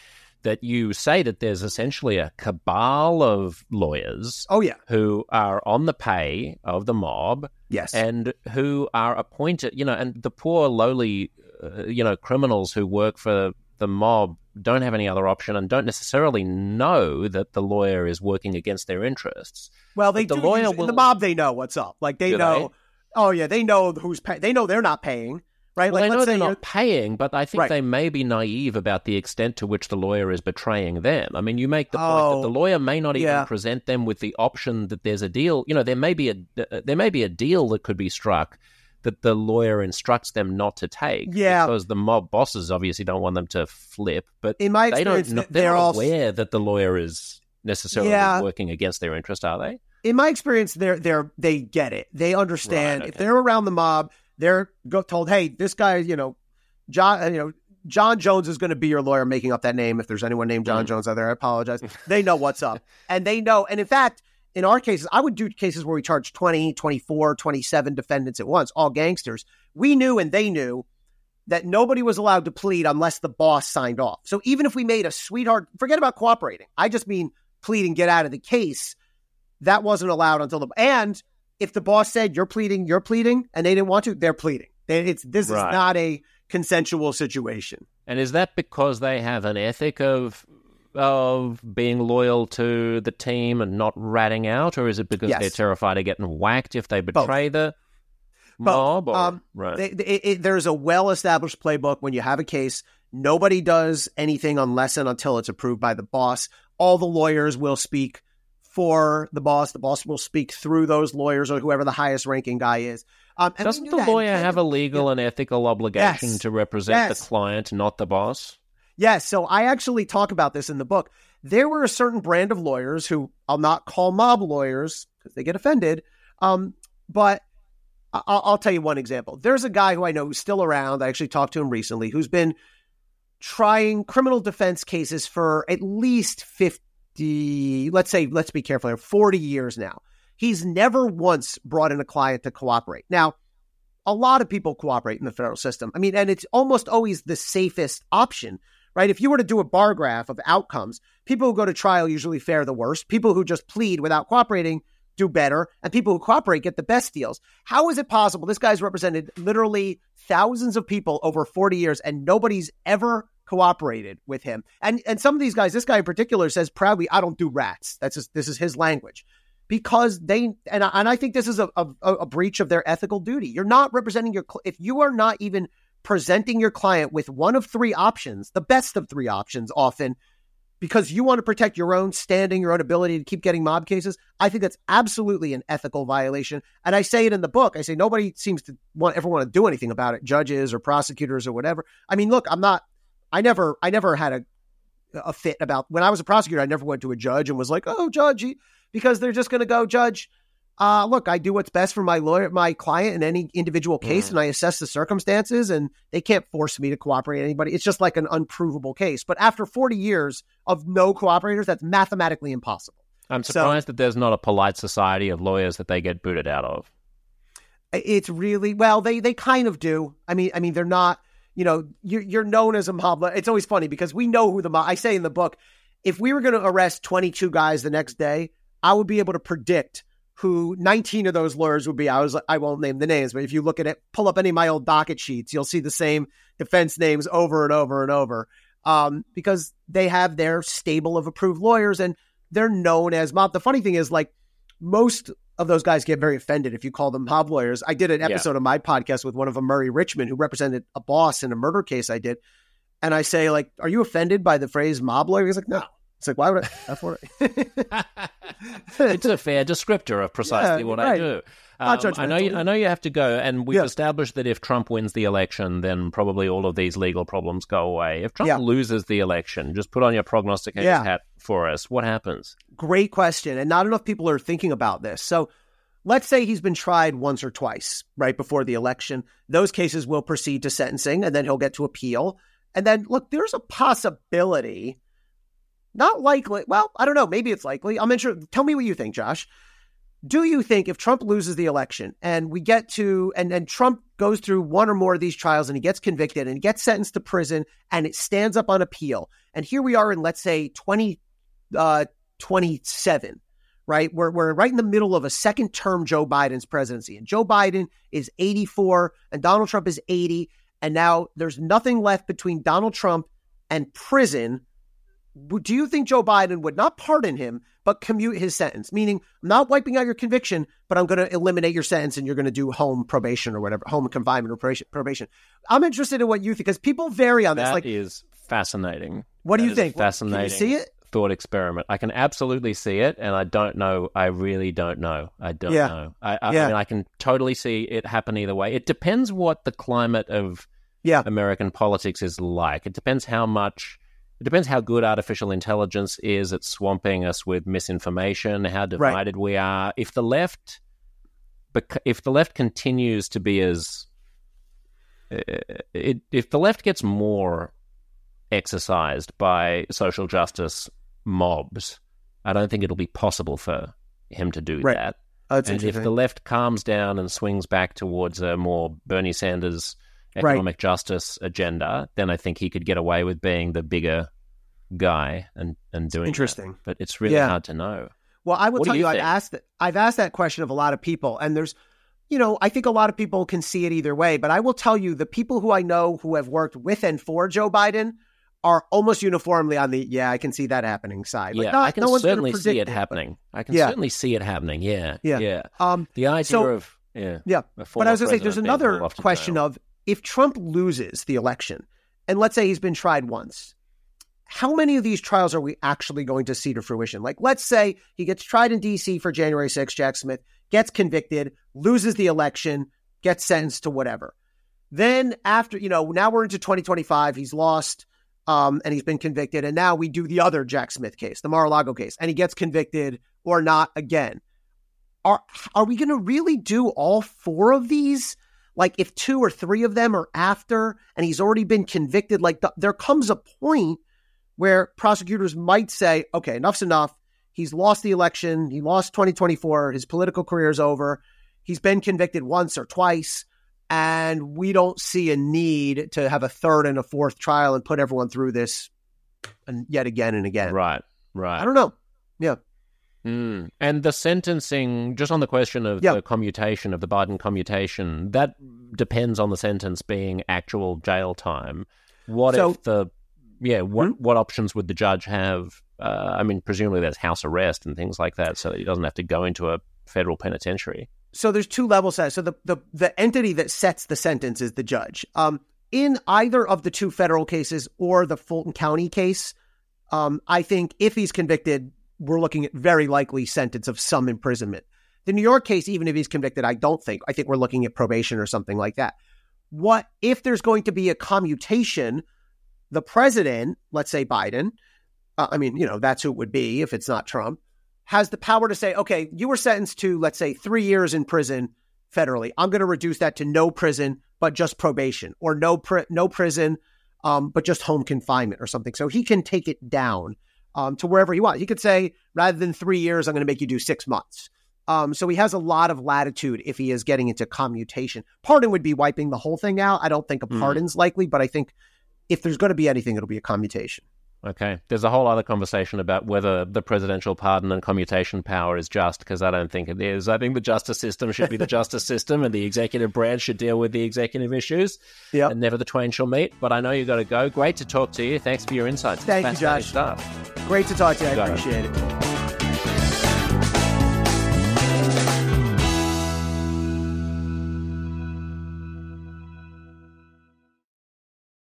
that you say that there's essentially a cabal of lawyers. Oh yeah, who are on the pay of the mob. Yes, and who are appointed. You know, and the poor lowly uh, you know, criminals who work for the mob don't have any other option and don't necessarily know that the lawyer is working against their interests. Well, they the do. Lawyer will... the mob, they know what's up. Like they do know. They? Oh yeah, they know who's paying. They know they're not paying. Right? Well, like, they know they're not paying, but I think right. they may be naive about the extent to which the lawyer is betraying them. I mean, you make the oh, point that the oh, lawyer may not even yeah. present them with the option that there's a deal. You know, there may be a uh, there may be a deal that could be struck that the lawyer instructs them not to take. Yeah, because the mob bosses obviously don't want them to flip. But in my experience, they don't, they're, they're all aware that the lawyer is necessarily yeah. working against their interest, are they? In my experience, they're they're they get it. They understand. Right, okay. If they're around the mob, they're told, "Hey, this guy, you know, John, you know." John Jones is going to be your lawyer making up that name. If there's anyone named John mm. Jones out there, I apologize. They know what's up. And they know. And in fact, in our cases, I would do cases where we charge 20, 24, 27 defendants at once, all gangsters. We knew and they knew that nobody was allowed to plead unless the boss signed off. So even if we made a sweetheart, forget about cooperating. I just mean plead and get out of the case. That wasn't allowed until the and if the boss said you're pleading, you're pleading, and they didn't want to, they're pleading. It's this right. is not a consensual situation. And is that because they have an ethic of of being loyal to the team and not ratting out, or is it because yes. they're terrified of getting whacked if they betray Both. the mob? Or, um, right. They, they, it, there's a well established playbook when you have a case. Nobody does anything unless and until it's approved by the boss. All the lawyers will speak for the boss. The boss will speak through those lawyers or whoever the highest ranking guy is. Um, Doesn't the lawyer have a legal yeah. and ethical obligation yes. to represent yes. the client, not the boss? Yes. So I actually talk about this in the book. There were a certain brand of lawyers who I'll not call mob lawyers because they get offended. Um, but I'll, I'll tell you one example. There's a guy who I know who's still around. I actually talked to him recently who's been trying criminal defense cases for at least 50, let's say, let's be careful here, 40 years now. He's never once brought in a client to cooperate. Now, a lot of people cooperate in the federal system. I mean, and it's almost always the safest option right? If you were to do a bar graph of outcomes, people who go to trial usually fare the worst. People who just plead without cooperating do better, and people who cooperate get the best deals. How is it possible? This guy's represented literally thousands of people over 40 years, and nobody's ever cooperated with him. And and some of these guys, this guy in particular says proudly, "I don't do rats." That's just, this is his language. because they and I, and I think this is a, a, a breach of their ethical duty. You're not representing your if you are not even presenting your client with one of three options, the best of three options often because you want to protect your own standing, your own ability to keep getting mob cases. I think that's absolutely an ethical violation. And I say it in the book. I say nobody seems to want ever want to do anything about it, judges or prosecutors or whatever. I mean, look, I'm not I never I never had a a fit about when I was a prosecutor, I never went to a judge and was like, "Oh, judge," because they're just going to go, "Judge, uh, look, I do what's best for my lawyer, my client in any individual case, mm. and I assess the circumstances, and they can't force me to cooperate anybody. It's just like an unprovable case. But after 40 years of no cooperators, that's mathematically impossible. I'm surprised so, that there's not a polite society of lawyers that they get booted out of. It's really well, they they kind of do. I mean, I mean, they're not. You know, you're, you're known as a mob. It's always funny because we know who the mob. I say in the book, if we were going to arrest 22 guys the next day, I would be able to predict who 19 of those lawyers would be. I was I won't name the names, but if you look at it, pull up any of my old docket sheets, you'll see the same defense names over and over and over. Um, because they have their stable of approved lawyers and they're known as mob. The funny thing is, like most of those guys get very offended if you call them mob lawyers. I did an episode yeah. of my podcast with one of them, Murray Richman, who represented a boss in a murder case I did. And I say, like, are you offended by the phrase mob lawyer? He's like, no. It's like, why would I? That's what it's a fair descriptor of precisely yeah, what right. I do. Um, I know. You, I know you have to go, and we've yeah. established that if Trump wins the election, then probably all of these legal problems go away. If Trump yeah. loses the election, just put on your prognosticator hat for us. What happens? Great question, and not enough people are thinking about this. So, let's say he's been tried once or twice right before the election. Those cases will proceed to sentencing, and then he'll get to appeal. And then, look, there's a possibility not likely. Well, I don't know. Maybe it's likely. I'm interested. Tell me what you think, Josh. Do you think if Trump loses the election and we get to and and Trump goes through one or more of these trials and he gets convicted and gets sentenced to prison and it stands up on appeal and here we are in let's say 20 uh 27 right we're we're right in the middle of a second term Joe Biden's presidency and Joe Biden is 84 and Donald Trump is 80 and now there's nothing left between Donald Trump and prison do you think Joe Biden would not pardon him, but commute his sentence? Meaning, I'm not wiping out your conviction, but I'm going to eliminate your sentence and you're going to do home probation or whatever, home confinement or probation. I'm interested in what you think because people vary on this. That like, is fascinating. What that do you think? Fascinating. Can you see it? Thought experiment. I can absolutely see it, and I don't know. I really don't know. I don't yeah. know. I, I, yeah. I mean, I can totally see it happen either way. It depends what the climate of yeah. American politics is like. It depends how much it depends how good artificial intelligence is at swamping us with misinformation, how divided right. we are. If the left, if the left continues to be as, uh, it, if the left gets more exercised by social justice mobs, I don't think it'll be possible for him to do right. that. Oh, and if the left calms down and swings back towards a more Bernie Sanders economic right. justice agenda, then I think he could get away with being the bigger guy and and doing interesting. That. But it's really yeah. hard to know. Well, I will what tell you, you I've asked that I've asked that question of a lot of people, and there's, you know, I think a lot of people can see it either way. But I will tell you, the people who I know who have worked with and for Joe Biden are almost uniformly on the yeah, I can see that happening side. Like, yeah, I can no certainly see it, it happening. I can yeah. certainly see it happening. Yeah, yeah, yeah. Um, the idea so, of yeah, yeah. But I was going to say, there's another question of if Trump loses the election, and let's say he's been tried once, how many of these trials are we actually going to see to fruition? Like, let's say he gets tried in DC for January 6, Jack Smith, gets convicted, loses the election, gets sentenced to whatever. Then, after, you know, now we're into 2025, he's lost um, and he's been convicted. And now we do the other Jack Smith case, the Mar a Lago case, and he gets convicted or not again. Are, are we going to really do all four of these? Like if two or three of them are after and he's already been convicted like the, there comes a point where prosecutors might say okay enough's enough. He's lost the election. He lost 2024 his political career is over. He's been convicted once or twice and we don't see a need to have a third and a fourth trial and put everyone through this and yet again and again. Right right. I don't know. Yeah Mm. And the sentencing, just on the question of yep. the commutation, of the Biden commutation, that depends on the sentence being actual jail time. What so, if the, yeah, what, hmm? what options would the judge have Uh, I mean, presumably there's house arrest and things like that, so that he doesn't have to go into a federal penitentiary. So there's two levels. So the the the entity that sets the sentence is the judge. Um, in either of the two federal cases or the Fulton County case, um, I think if he's convicted, we're looking at very likely sentence of some imprisonment. The New York case, even if he's convicted, I don't think. I think we're looking at probation or something like that. What if there's going to be a commutation? The president, let's say Biden, uh, I mean, you know, that's who it would be if it's not Trump, has the power to say, okay, you were sentenced to, let's say, three years in prison federally. I'm going to reduce that to no prison, but just probation, or no pri- no prison, um, but just home confinement or something. So he can take it down um, to wherever he wants. He could say, rather than three years, I'm going to make you do six months. Um, so he has a lot of latitude if he is getting into commutation. Pardon would be wiping the whole thing out. I don't think a hmm. pardon's mm. likely, but I think if there's going to be anything, it'll be a commutation. Okay. There's a whole other conversation about whether the presidential pardon and commutation power is just, because I don't think it is. I think the justice system should be the justice system, and the executive branch should deal with the executive issues. Yeah. And never the twain shall meet. But I know you've got to go. Great to talk to you. Thanks for your insights. Thank you, Josh. Stuff. Great to talk to you. I appreciate it.